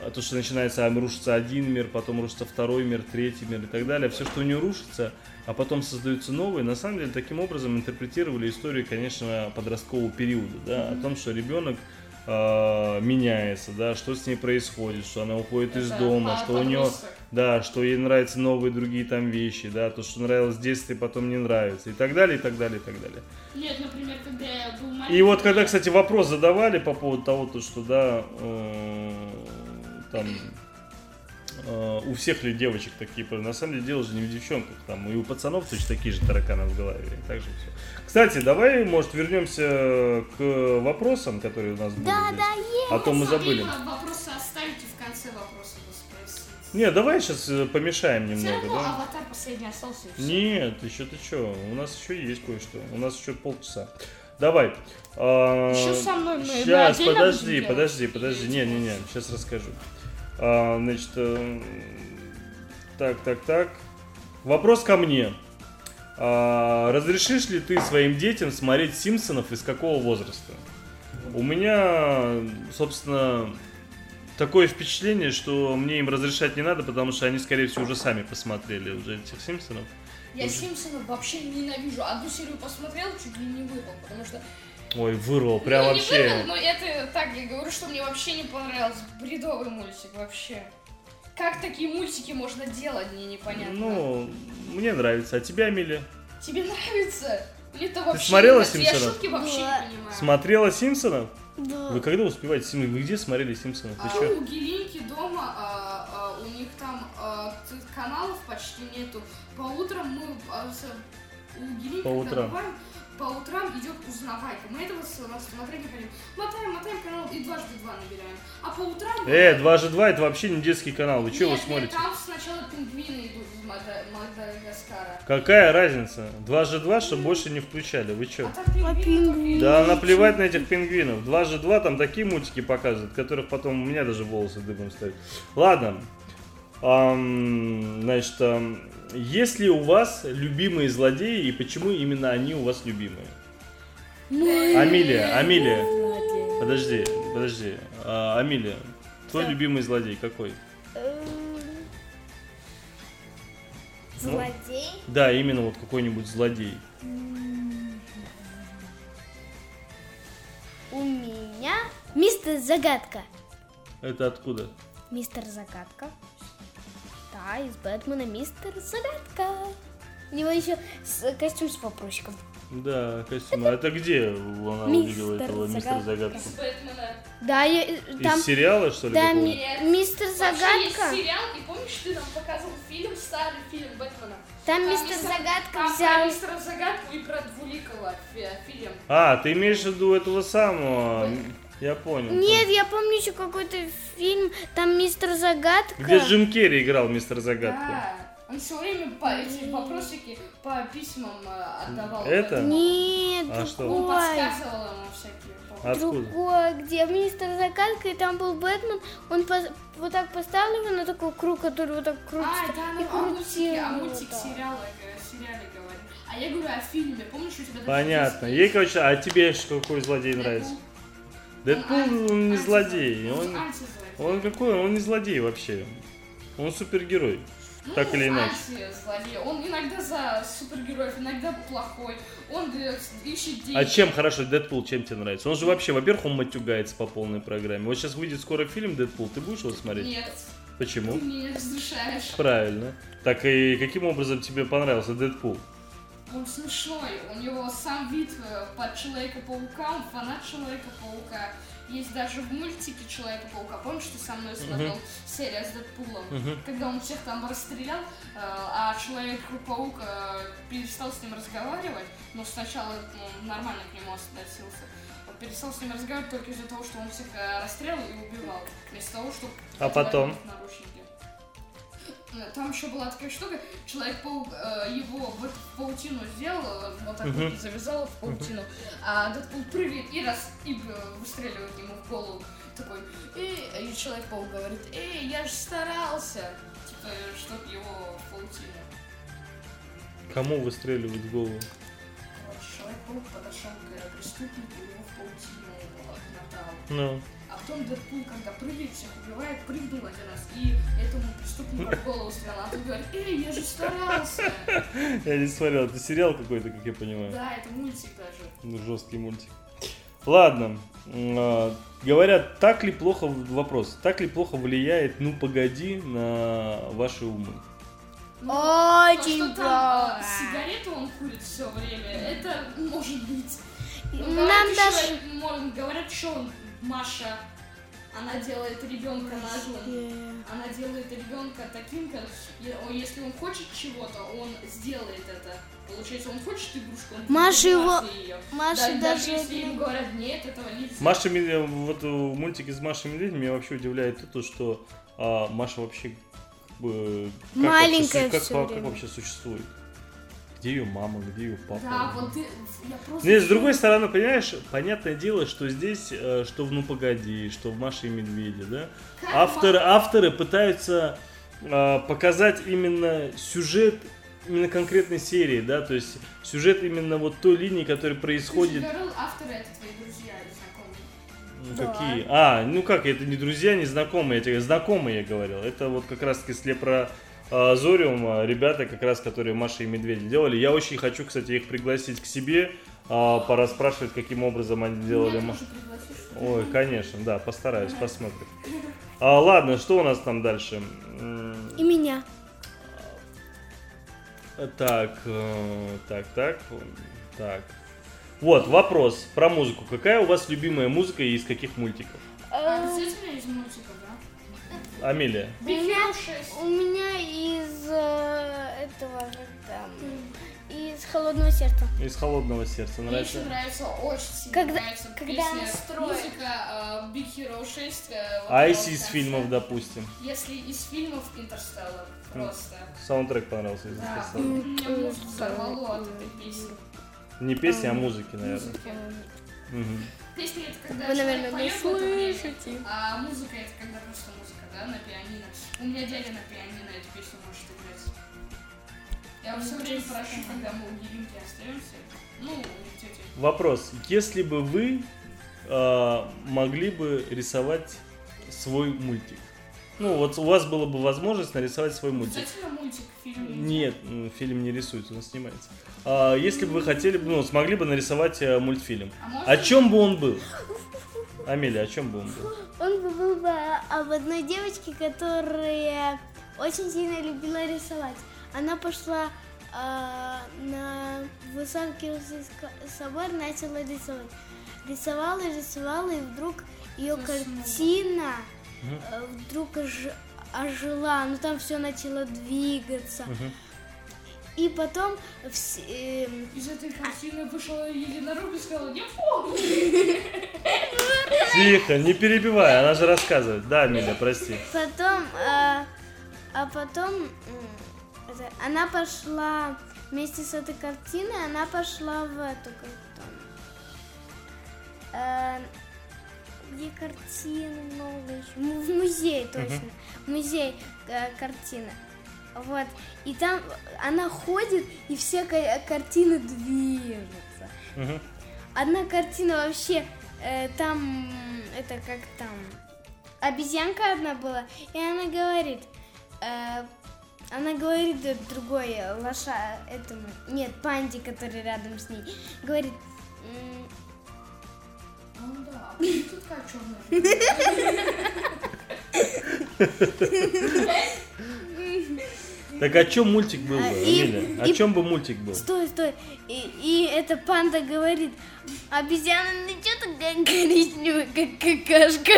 А то, что начинается, рушится один мир, потом рушится второй мир, третий мир и так далее. Все, что у нее рушится, а потом создаются новые. На самом деле, таким образом интерпретировали историю, конечно, подросткового периода, да, о том, что ребенок а, меняется, да, что с ней происходит, что она уходит из Это дома, по- что у нее. Да, что ей нравятся новые другие там вещи, да, то, что нравилось в детстве, потом не нравится, и так далее, и так далее, и так далее. Нет, например, когда я был маленький. И вот когда, кстати, вопрос задавали по поводу того, то, что да, э, там э, у всех ли девочек такие, на самом деле дело же не в девчонках, там и у пацанов точно такие же тараканы в голове, и так же все. Кстати, давай, может, вернемся к вопросам, которые у нас были Да, да, есть. А то мы забыли. Вопросы оставите в конце вопроса. Не, давай сейчас помешаем Все немного, равно да? аватар последний остался. и. Нет, еще ты что? У нас еще есть кое-что. У нас еще полчаса. Давай. а, Ещё со мной мы- мы Сейчас, отдельно подожди, подожди, подожди. Не, не, не, сейчас расскажу. А, значит, э, так, так, так. Вопрос ко мне. А, разрешишь ли ты своим детям смотреть Симпсонов из какого возраста? У меня, собственно, такое впечатление, что мне им разрешать не надо, потому что они, скорее всего, уже сами посмотрели уже этих Симпсонов. Я Симпсонов вообще ненавижу. Одну серию посмотрел, чуть ли не выпал, потому что... Ой, вырвал, прям ну, вообще. не выпал, но это так, я говорю, что мне вообще не понравился. Бредовый мультик вообще. Как такие мультики можно делать, мне непонятно. Ну, мне нравится. А тебе, Амелия? Тебе нравится? Мне-то вообще смотрела не нравится. Я «Симпсонов»? шутки вообще Да. не понимаю. Смотрела Симпсонов? Да. Вы когда успеваете Симпсонов? Вы где смотрели Симпсонов? Ты А чё? у Гелинки дома, а, а, у них там а, каналов почти нету. По утрам мы а, с- у Гелинки, По утрам. бываем, по утрам идет узнавайка. Мы этого смотреть не хотим. Мотаем, мотаем канал и дважды два набираем. А по утрам... Э, 2 же 2 это вообще не детский канал. Вы Нет, что вы нет, смотрите? там сначала пингвины идут из Мада- Мадагаскара. Какая разница? 2 же 2, чтобы больше не включали. Вы чё? А там пингвины... пингвины? Да наплевать на этих пингвинов. 2 же 2 там такие мультики показывают, которых потом у меня даже волосы дыбом стоят. Ладно. Ам, значит, ам, есть ли у вас любимые злодеи и почему именно они у вас любимые? Амилия, Амилия. Подожди, подожди. А, Амилия, твой любимый злодей какой? Эм, Злодей? Да, именно вот какой-нибудь злодей. У меня мистер Загадка. Это откуда? Мистер Загадка. Да, из Бэтмена мистер Загадка. У него еще с- костюм с вопросиком. Да, костюм. А это где она увидела этого мистера Загадка. Загадку? С Бэтмена. Да, я, э, там, Из сериала, что ли? да, ми- мистер Вообще есть Загадка. сериал, и помнишь, ты нам показывал фильм, старый фильм Бэтмена? Там мистер Загадка там про взял. мистера Загадку и про Двуликова фи- фильм. А, ты имеешь в виду этого самого? Я понял. Нет, я помню еще какой-то фильм, там мистер Загадка. Где Джим Керри играл мистер Загадку? Да. Он все время по эти вопросики по письмам э, отдавал. Это? Нет, А что? Он подсказывал ему всякие. Откуда? Другой, где мистер Загадка, и там был Бэтмен, он пос- вот так поставил его на такой круг, который вот так крутится. А, да, и ну, мультике, о крутил мультик его, да. сериала, э, сериале. А я говорю о фильме. Помнишь, у тебя Понятно. Ей, короче, а тебе что, какой злодей нравится? Дэдпул он не злодей. Он Он, какой? Он не злодей вообще. Он супергерой. Ну, Так или иначе. антизлодей. Он иногда за супергероев, иногда плохой. Он ищет деньги. А чем хорошо Дэдпул, чем тебе нравится? Он же вообще, во-первых, он матюгается по полной программе. Вот сейчас выйдет скоро фильм Дэдпул, ты будешь его смотреть? Нет, Почему? ты меня не разрешаешь. Правильно. Так и каким образом тебе понравился Дэдпул? Он смешной, у него сам вид э, под Человека-паука, он фанат Человека-паука. Есть даже в мультике Человека-паука, помнишь, ты со мной смотрел серия с Дэдпулом, когда он всех там расстрелял, э, а Человек-паук э, перестал с ним разговаривать, но сначала ну, нормально к нему относился. Он Перестал с ним разговаривать только из-за того, что он всех расстреливал и убивал, вместо того, чтобы... А потом? одевать Там еще была такая штука, Человек-паук э, его в паутину сделал, э, вот так вот завязал в паутину, а Дэдпул прыгает и раз и э, выстреливает ему в голову. Такой, «Эй», и Человек-паук говорит, эй, я же старался, типа, чтоб его в паутину. Кому выстреливают в голову? Короче, Человек-паук подошел к преступнику, его в паутину отмотал. Ну. А потом Дэдпул, когда прыгает, всех убивает, прыгнул один раз, и этому преступнику в голову стрелял. А тут говорит, эй, я же старался. Я не смотрел, это сериал какой-то, как я понимаю. Да, это мультик даже. Ну, жесткий мультик. Ладно. А, Говорят, так ли плохо, вопрос, так ли плохо влияет «Ну, погоди» на ваши умы? Ну, то, Очень там а, плохо. сигарету он курит все время, это может быть. Ну, Нам даже... мо- говорят, что Маша, она делает ребенка наглым. Она делает ребенка таким, как если он хочет чего-то, он сделает это. Получается, он хочет игрушку, он Маша будет его- её. Маша Да, даже если это- ему говорят, нет, этого нельзя. Маша, вот э, мультик из Маши и Медведь меня вообще удивляет то, что а, Маша вообще э, как Маленькая вообще, как, как время. вообще существует? Где ее мама, где ее папа? Да, вот ты, я просто... Нет, с другой стороны, понимаешь, понятное дело, что здесь, э, что в «Ну погоди», что в «Маше и Медведе», да, Как авторы, авторы пытаются э, показать именно сюжет именно конкретной серии, да, то есть сюжет именно вот той линии, которая Ты же происходит. говорил, авторы это твои друзья. Ну, Да. Какие? А, ну как, это не друзья, не знакомые, я тебе знакомые я говорил. Это вот как раз таки, если про э, Зориум, ребята, как раз, которые Маша и Медведь делали. Я очень хочу, кстати, их пригласить к себе, э, пораспрашивать, каким образом они делали. Меня? Ой, конечно, да, постараюсь, посмотрим. А, ладно, что у нас там дальше? И меня. Так, э, так, так, так. Вот, вопрос про музыку. Какая у вас любимая музыка и из каких мультиков? А, Э, Обязательно из мультиков, да? Амелия. У меня, Hero 6. у меня из э, этого, там, из холодного сердца. Из холодного сердца Мне нравится. еще нравится, очень сильно Когда- нравится когда песня, строит. музыка э, Big Hero 6. э, вот А если из фильмов, допустим? Если из фильмов Интерстеллар, просто. Саундтрек понравился из Да, Интерстеллара. меня мозг взорвало от этой песни. Не песни, а музыки, наверное. Музыки. Мгм. Песня это когда Вы, наверное, поет не слышите. а музыка это когда просто музыка, да, на пианино. У меня дядя на пианино эту песню может играть. Я все время прошу, когда мы у Еринки остаемся, ну, у тети. Вопрос. Если бы вы э, могли бы рисовать свой мультик, ну вот у вас была бы возможность нарисовать свой мультик. Мультик, фильм. Нет, фильм не рисуется, он снимается. А, если бы вы хотели, бы, ну, смогли бы нарисовать э, мультфильм, А может о чем бы он был? Амелия, о чем бы он был? Он бы был бы об одной девочке, которая очень сильно любила рисовать. Она пошла а, на Высоцкий собор, начала рисовать. Рисовала, рисовала, и вдруг ее Заснула. картина э, вдруг ож- ожила, ну там все начало двигаться. И потом вс- эм, Из этой картины вышла единорог и сказала, не помню. Тихо, не перебивай, она же рассказывает. Да, Амелия, прости. Потом, а, а потом это, она пошла вместе с этой картиной, она пошла в эту там, э, где картины много еще, в музей точно, музей э, картины. Вот. И там она ходит, и все ка- картины движутся. Мгм. Одна картина вообще, э, там, это как там, обезьянка одна была, и она говорит, э, она говорит э, другой э, лоша, этому, нет, панде, который рядом с ней, говорит, Ну да, а почему тут такая черная? Так о чем мультик был бы, А, и- Амелия? О чем бы мультик был? стой, стой, и, и эта панда говорит, обезьяна, ну что такая коричневая, как какашка?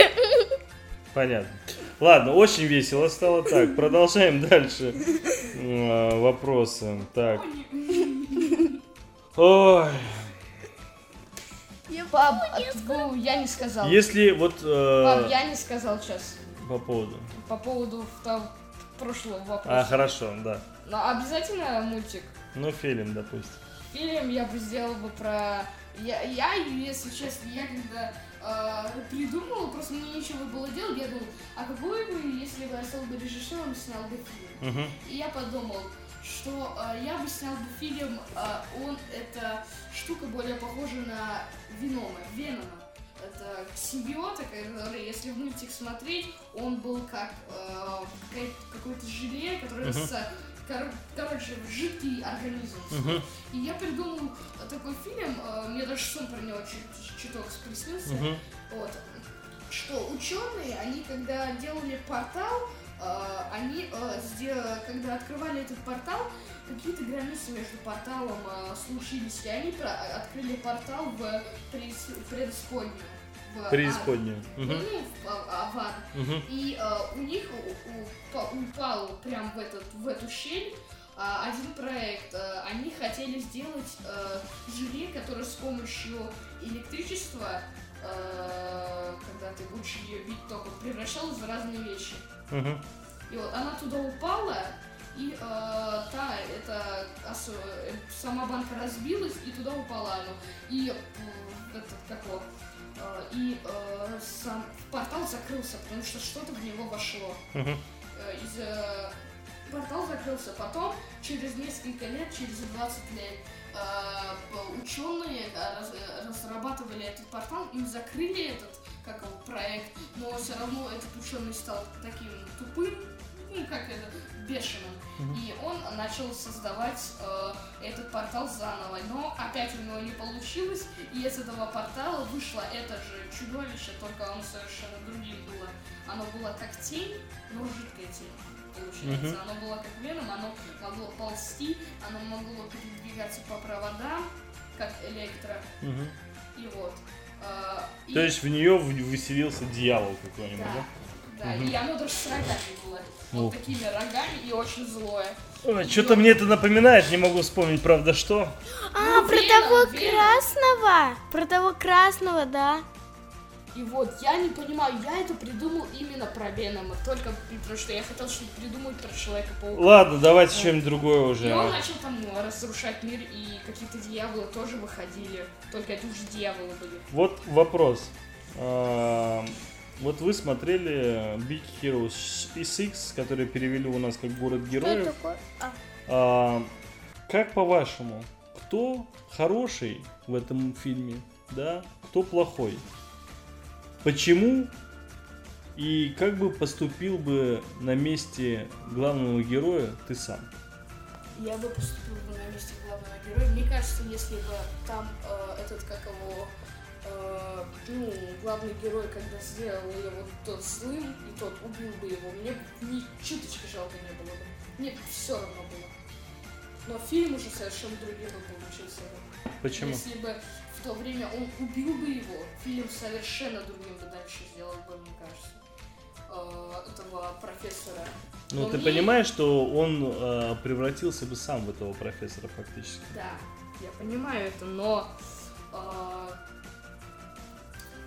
Понятно. Ладно, очень весело стало. Так, продолжаем дальше. М, Вопросы. Так. Ой. Пап, а ты- ну, я не сказал. Если вот э, Пап, я не сказал сейчас по поводу. по поводу того прошлого А, вопроса. хорошо, да. Но обязательно мультик. Ну, фильм, допустим. Фильм я бы сделал бы про... Я, я если честно, я когда э, придумала, просто мне нечего было делать, я думал, а какой бы, если бы я стал бы режиссером, снял бы фильм? Мгм. И я подумал, что э, я бы снял бы фильм, э, он, это штука более похожа на Венома, Венома. Это симбиота, который, если в мультик смотреть, он был как э, какое-то желе, которое Мгм. с... кор- короче, жидкий организм. Мгм. И я придумал такой фильм, э, мне даже сон про него чуть- чуток приснился. Мгм. Вот. Что ученые, они когда делали портал, они, э, когда открывали этот портал, какие-то границы между порталом э, случились, и они открыли портал в преис- преисподнюю. в ад. Преисподнюю. Ну, в, а- в ад. Мгм. И э, у них у- у- упал прям в, этот, в эту щель а, один проект. Э, они хотели сделать э, желе, которое с помощью электричества, э, когда ты будешь ее бить током, превращалось в разные вещи. И вот она туда упала, и э, та, это, э, сама банка разбилась, и туда упала она. И э, этот, как его, э, и э, сам портал закрылся, потому что что-то в него вошло. Э, из, э, портал закрылся. Потом, через несколько лет, через 20 лет, ученые разрабатывали этот портал, им закрыли этот как его, проект, но все равно этот ученый стал таким тупым, ну как это, бешеным. И он начал создавать э, этот портал заново. Но опять у него не получилось, и из этого портала вышло это же чудовище, только оно совершенно другим было. Оно было как тень, но жидкая тень. Получается, оно было как веном, оно могло ползти, оно могло передвигаться по проводам, как электро. Мгм. И вот. Э, и- То есть в нее выселился дьявол какой-нибудь, да? да, да, и оно даже с рогами было. Вот такими рогами и очень злое. что-то мне это напоминает, не могу вспомнить, правда, что. А, Ну, про Веном, того Веном. красного? Про того красного, да. И вот, я не понимаю, я это придумал именно про Венома, только потому что я хотел что-то придумать про Человека-паука. Ладно, давайте что-нибудь другое И уже. он начал там ну, разрушать мир, и какие-то дьяволы тоже выходили, только это уже дьяволы были. Вот вопрос. А, Вот вы смотрели Big Hero 6, который перевели у нас как город героев. А, А, как по-вашему, кто хороший в этом фильме, да, кто плохой? Почему и как бы поступил бы на месте главного героя ты сам? Я бы поступил бы на месте главного героя. Мне кажется, если бы там э, этот, как его, э, ну, главный герой, когда сделал его тот злым, и тот убил бы его, мне бы ни чуточки жалко не было бы. Мне бы все равно было. Но фильм уже совершенно другим бы получился. Почему? Если бы в то время он убил бы его, фильм совершенно другим бы дальше сделал бы, мне кажется. Э, этого профессора. Ну, Но ты мне- понимаешь, что он э, превратился бы сам в этого профессора фактически. Да, я понимаю это, но э,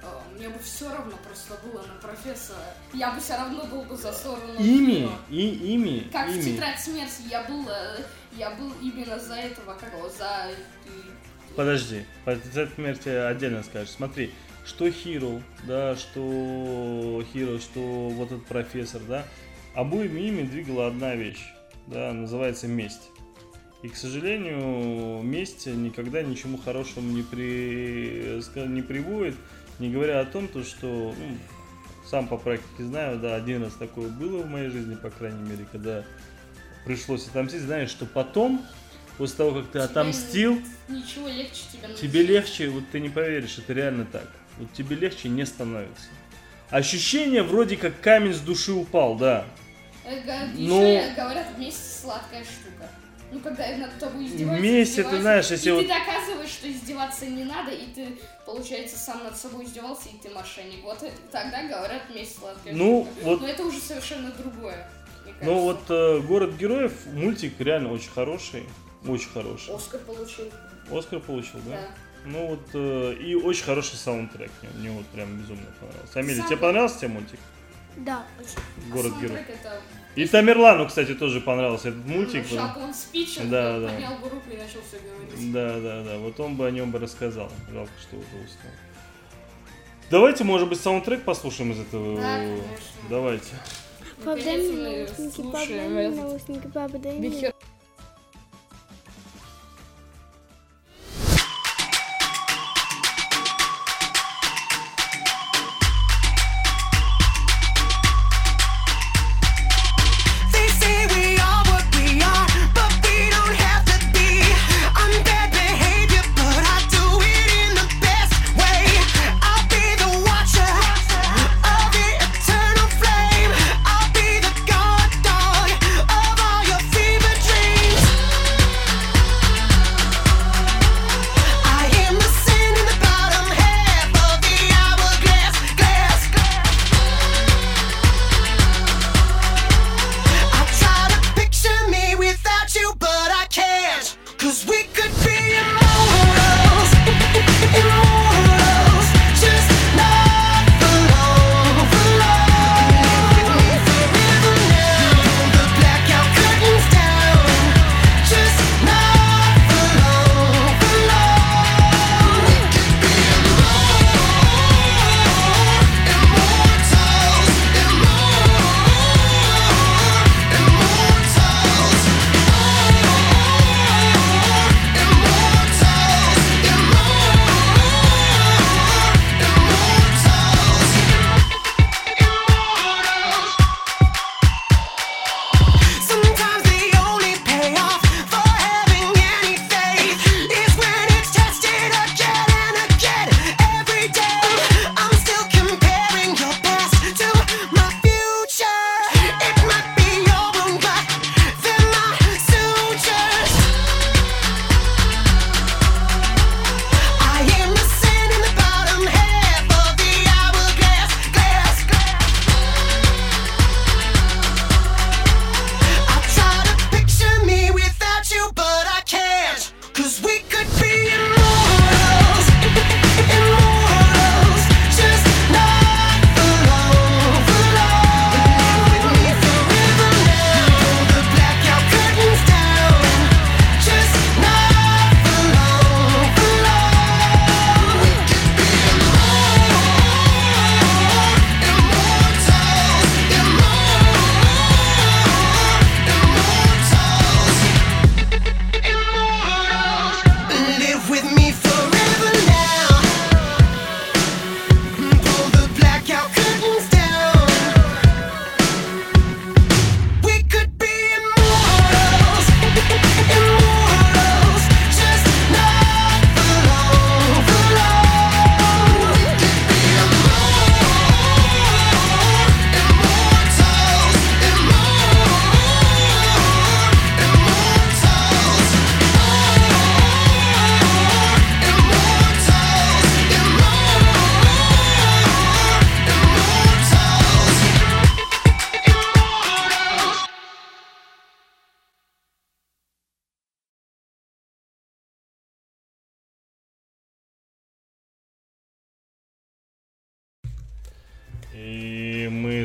э, мне бы все равно просто было на профессора. Я бы все равно был бы за сторону. Ими, и ими, Как в ими. тетрадь смерти, я был, э, я был именно за этого, как его, за... Подожди, по тетрадь смерти отдельно скажешь. Смотри, что Хиро, да, что Хиро, что вот этот профессор, да, обоими ими двигала одна вещь, да, называется месть. И, к сожалению, месть никогда ничему хорошему не, при... не приводит, не говоря о том, то, что, ну, сам по практике знаю, да, один раз такое было в моей жизни, по крайней мере, когда пришлось отомстить, знаешь, что потом, после того, как ты отомстил, Ничего легче тебя Тебе легче, вот ты не поверишь, это реально так. Вот тебе легче не становится. Ощущение вроде как камень с души упал, да. Э, га- Ну- Еще говорят, месть сладкая штука. Ну, когда над тобой издеваются, это, издеваются, знаешь, если и вот- ты доказываешь, что издеваться не надо, и ты, получается, сам над собой издевался, и ты мошенник. Вот это, тогда говорят, месть сладкая Ну, штука. вот- Но это уже совершенно другое. Ну вот э, город героев мультик реально очень хороший, очень хороший. Оскар получил, Оскар получил, да? да. Ну вот э, и очень хороший саундтрек, мне, мне вот прям безумно понравился. Амелия, тебе Сам- понравился тебе мультик? Да. Город а героев. саундтрек это... И Тамерлану, кстати, тоже понравился этот мультик. Ну, спич, он Да, да. поднял бы руку и начал все говорить. Да, да, да. Вот он бы о нем бы рассказал. Жалко, что уже устал. Давайте, может быть, саундтрек послушаем из этого. Да, конечно. Давайте. Папа, дай Наконец-то мне наушники, папа, дай мне наушники, папа, дай мне.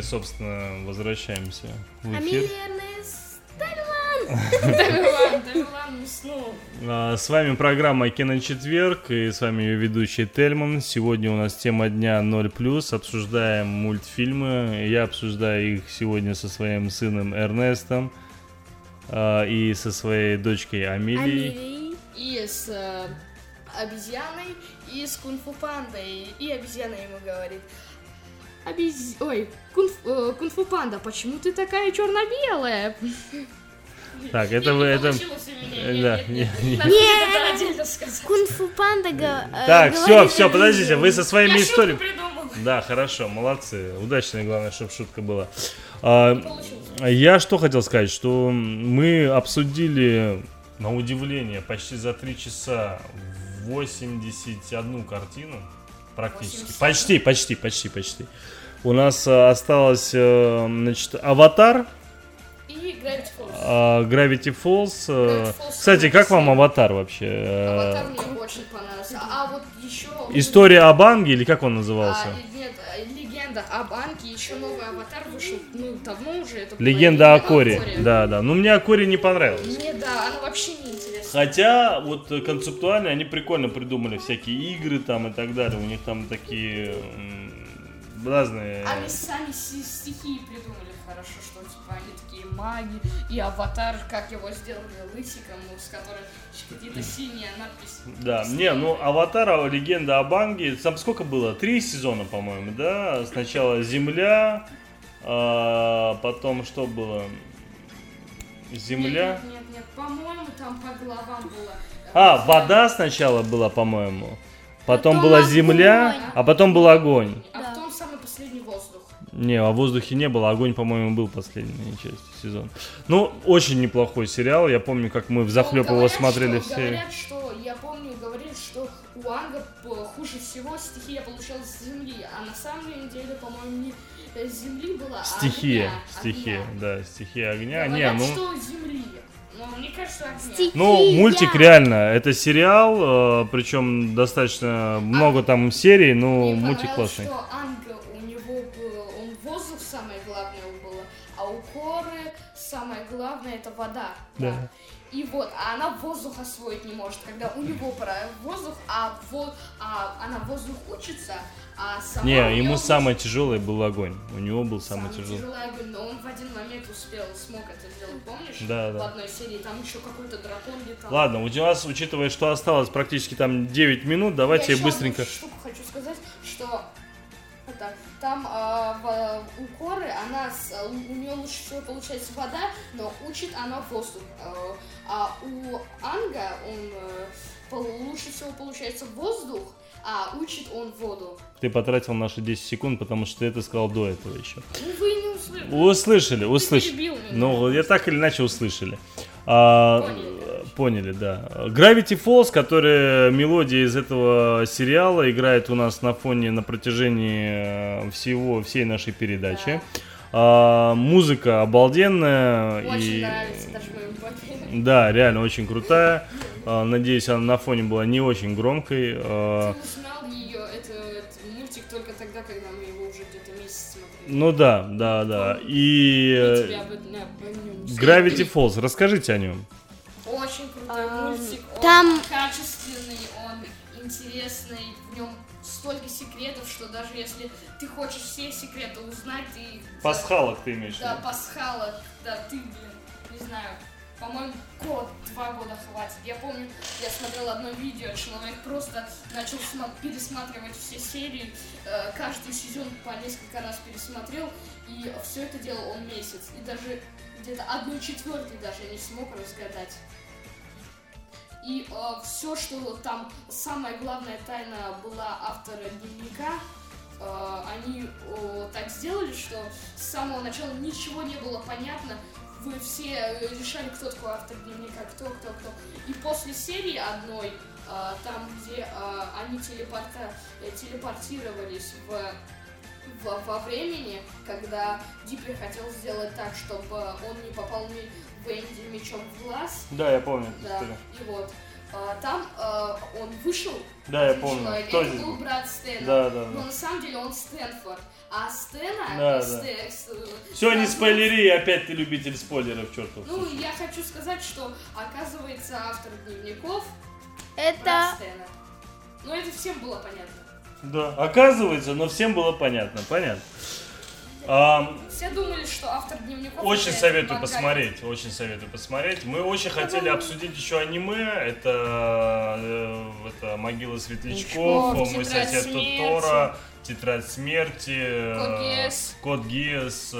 Мы, собственно, возвращаемся в эфир. Уснул. А, С вами программа «Киночетверг» и с вами ее ведущий Тельман. Сегодня у нас тема дня 0+, обсуждаем мультфильмы. Я обсуждаю их сегодня со своим сыном Эрнестом а, и со своей дочкой Амелией. Амелия. И с э, обезьяной, и с кунг-фу пандой. И обезьяна ему говорит. Обез... Ой, кунг- э, кунг-фу панда, почему ты такая черно-белая? Так, это вы... Это... Да, нет, не-. Кунг-фу панда э, Так, все, все, подождите, вы со своими историями... придумал. Да, хорошо, молодцы. Удачная, главное, чтобы шутка была. А, я что хотел сказать, что мы обсудили, на удивление, почти за три часа 81 картину. Практически. 81? Почти, почти, почти, почти. У нас а, осталось, э, значит, Аватар, И Gravity Falls. а, Gravity Falls. э, Gravity Falls Кстати, как вам Аватар вообще? Э, Аватар мне очень понравился. А вот еще... История об Анге или как он назывался? А, нет, э, легенда о банке, еще новый аватар вышел, ну, давно уже. Это Легенда о Коре. Да, да. Ну, мне о Коре не понравилось. Мне, да, она вообще не интересна. Хотя, вот э, концептуально они прикольно придумали всякие игры там и так далее. У них там такие разные. Они сами стихии придумали хорошо, что типа они такие маги, и аватар, как его сделали лысиком, ну, с которой какие-то синие надписи. Да, не, ну Аватара, легенда о Банге, там сколько было? Три сезона, по-моему, да? Сначала Земля, а, потом что было? Земля. Нет, нет, нет, по-моему, там по головам было. э, А, вода сначала была, по-моему. Потом, Потом была огонь. земля, а потом был огонь. А потом самый последний воздух. Не, о воздухе не было, огонь, по-моему, был последняя часть сезона. Ну, очень неплохой сериал. Я помню, как мы в захлеб Ну, его говорят, смотрели что, все. Говорят, что, я помню, говорили, что у Анга п- хуже всего стихия получалась с земли, а на самом деле, по-моему, не э, с земли была, Стихия, а огня. стихия, огня. да, стихия огня. Не, Говорят, ну, что земли. Но мне кажется. Стихия. ну, мультик реально, это сериал, причем достаточно много там серий, но Мне мультик классный. что Анга, у него был, он воздух самое главное было, а у Коры самое главное это вода. Да. И вот, а она воздух освоить не может, когда у него про воздух, а, во, а она воздух учится, а сама Не, ему неё самый тяжелый был огонь. У него был самый Самый тяжелый. тяжелый огонь, но он в один момент успел, смог это сделать, помнишь? Да, В да. одной серии там еще какой-то дракон летал. Ладно, у нас, учитывая, что осталось практически там 9 минут, давайте Я быстренько. штуку хочу сказать, что там а, в- у Коры она с- у нее лучше всего получается вода, но учит она воздух. А, а у Анга он э, лучше всего получается воздух, а учит он воду. Ты потратил наши 10 секунд, потому что ты это сказал до этого еще. Ну вы не услышали. Услышали, услышали. Ну, я так или иначе услышали. А, Поняли. Поняли, да. Gravity Falls, которая мелодия из этого сериала играет у нас на фоне на протяжении э, всего всей нашей передачи. А, музыка обалденная Очень и нравится даже моему папе. да, реально очень крутая. А, надеюсь, она на фоне была не очень громкой. А, Ты узнал ее, это, это мультик только тогда, когда мы его уже где-то месяц смотрели. ну да, да, да. И э, Gravity Falls, расскажите о нем. Очень крутой А, мультик, он там- качественный, он интересный, в нем столько секретов, что даже если ты хочешь все секреты узнать, ты... Пасхалок ты имеешь Да, пасхала, да, ты, блин, не знаю, по-моему, год, два года хватит. Я помню, я смотрел одно видео, человек просто начал сма- пересматривать все серии, э, каждый сезон по несколько раз пересмотрел, и все это делал он месяц, и даже где-то одну четвертую даже не смог разгадать. И все, что там самая главная тайна была автора дневника, э, они э, так сделали, что с самого начала ничего не было понятно. Вы все э, решали, кто такой автор дневника, кто, кто, кто. И после серии одной, э, там, где э, они телепорта- э, телепортировались в во, во времени, когда Диппи хотел сделать так, чтобы он не попал ми- Венди мечом в глаз, Да, я помню. да, историю. и вот. а, там а, он вышел. Да, я помню. человек, Кто это здесь был брат Стэна. Да, да, Но да. на самом деле он Стэнфорд. А Стэна... Да, э, да. С- Все, не спойлери, опять ты любитель спойлеров, чертов. Ну, я хочу сказать, что оказывается автор дневников Это... брат Стэна. Ну, это всем было понятно. Да, оказывается, но всем было понятно, понятно. А, Все думали, что автор дневников... Очень советую мангак. посмотреть, очень советую посмотреть. Мы очень хотели обсудить еще аниме, это, э, это «Могила светлячков», Светлячков, «Мой «Тетрадь сосед смерти». Тотора», «Тетрадь смерти», э, Код Гиас. «Код Гиас», э,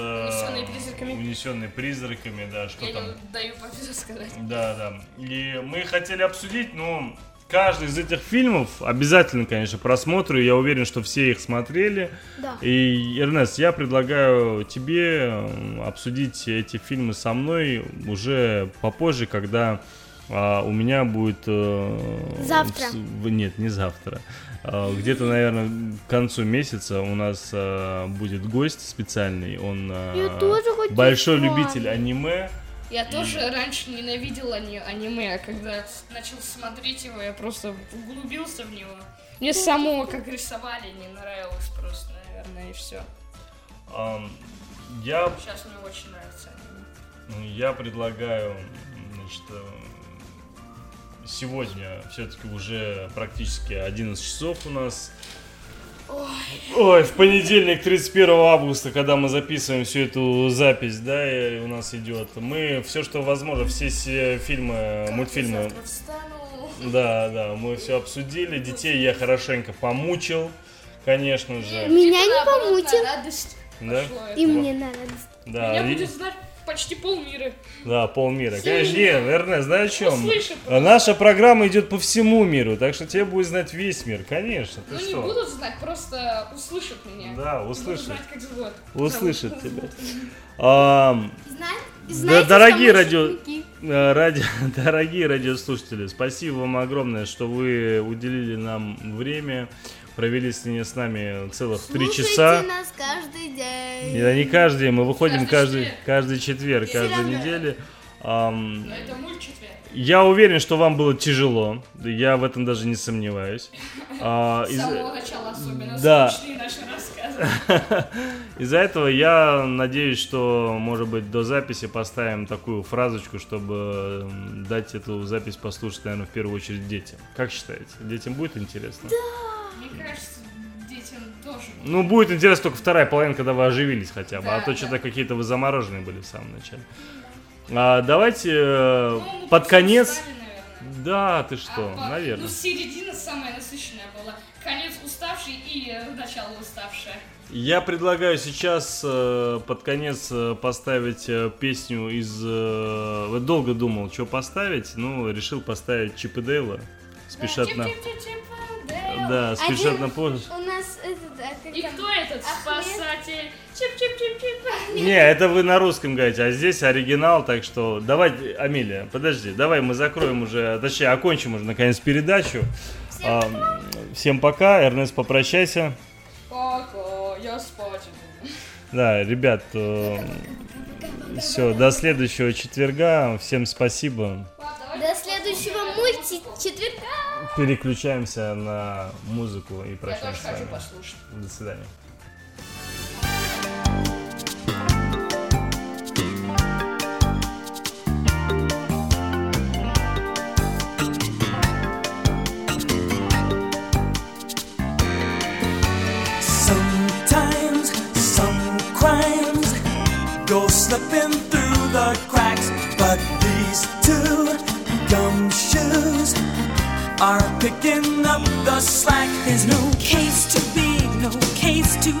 «Унесённые призраками». Да, что Я там. не даю победу сказать. Да, да. И мы хотели обсудить, ну, каждый из этих фильмов обязательно, конечно, просмотрю. Я уверен, что все их смотрели. Да. И, Эрнест, я предлагаю тебе обсудить эти фильмы со мной уже попозже, когда а, у меня будет... э, Завтра. в- нет, не завтра. А, Где-то, наверное, к концу месяца у нас а, будет гость специальный. Он а, большой любитель аниме. Я тоже раньше ненавидел ани- аниме, а когда начал смотреть его, я просто углубился в него. Мне самого, как рисовали, не нравилось просто, наверное, и все. Ам, Я Сейчас мне очень нравится аниме. Ну, Я предлагаю, значит, э, сегодня все-таки уже практически 11 часов у нас. Ой, в понедельник, 31 августа, когда мы записываем всю эту запись, да, и у нас идет. Мы все, что возможно, все се- фильмы, мультфильмы, Завтра встану. да, да, мы все обсудили. Детей я хорошенько помучил, конечно же. Меня не на радость Да? И мне надо. Да, Меня и- будет знать почти полмира. Да, полмира. Все Конечно, нет, Эрнест, знаешь о чем? Услышит Наша программа идет по всему миру, так что тебе будет знать весь мир, конечно. Ты Ну не что? будут знать, просто услышат меня. Да, услышат. знать, как зовут. Услышат тебя. Знаете, дорогие радио- э, ради- дорогие радиослушатели, спасибо вам огромное, что вы уделили нам время, провели с, с нами целых три часа. нас каждый день. Да, не каждый день, мы выходим Каждый каждый, четверг. каждый четверг, неделю. Ам, Но это мультчетверг. Я уверен, что вам было тяжело. Я в этом даже не сомневаюсь. А, С из- самого начала особенно да. скучные наши рассказы. Из-за этого я надеюсь, что, может быть, до записи поставим такую фразочку, чтобы дать эту запись послушать, наверное, в первую очередь детям. Как считаете? Детям будет интересно? Мне кажется, детям тоже. Ну, будет интересно только вторая половина, когда вы оживились хотя бы. а Да, то да. что-то какие-то вы замороженные были в самом начале. А, давайте э, Ну, под конец... наверное. Да, ты А что, по- наверное. Ну, середина самая насыщенная была. Конец уставший и э, начало уставшее. Я предлагаю сейчас э, под конец э, поставить э, песню из... э, долго думал, что поставить, ну, решил поставить Чип и Дейла. Спешат на... Chip-Chip-Chip-Chip-Dale. Да, спешат на помощь. У нас этот, а, как И там? кто этот Ахмед. спасатель? Chip-Chip-Chip-Chip. Не, это вы на русском говорите, а здесь оригинал, так что давай, Амелия, подожди, давай мы закроем уже, точнее, окончим уже наконец передачу. А, Всем пока, Эрнест, попрощайся. Пока, я спать иду. Да, ребят, все, до следующего четверга. Всем спасибо. До следующего четверга. Переключаемся на музыку и Я прощаемся тоже с хочу вами. послушать. До свидания. Picking up the slack. There's no case to be, no case too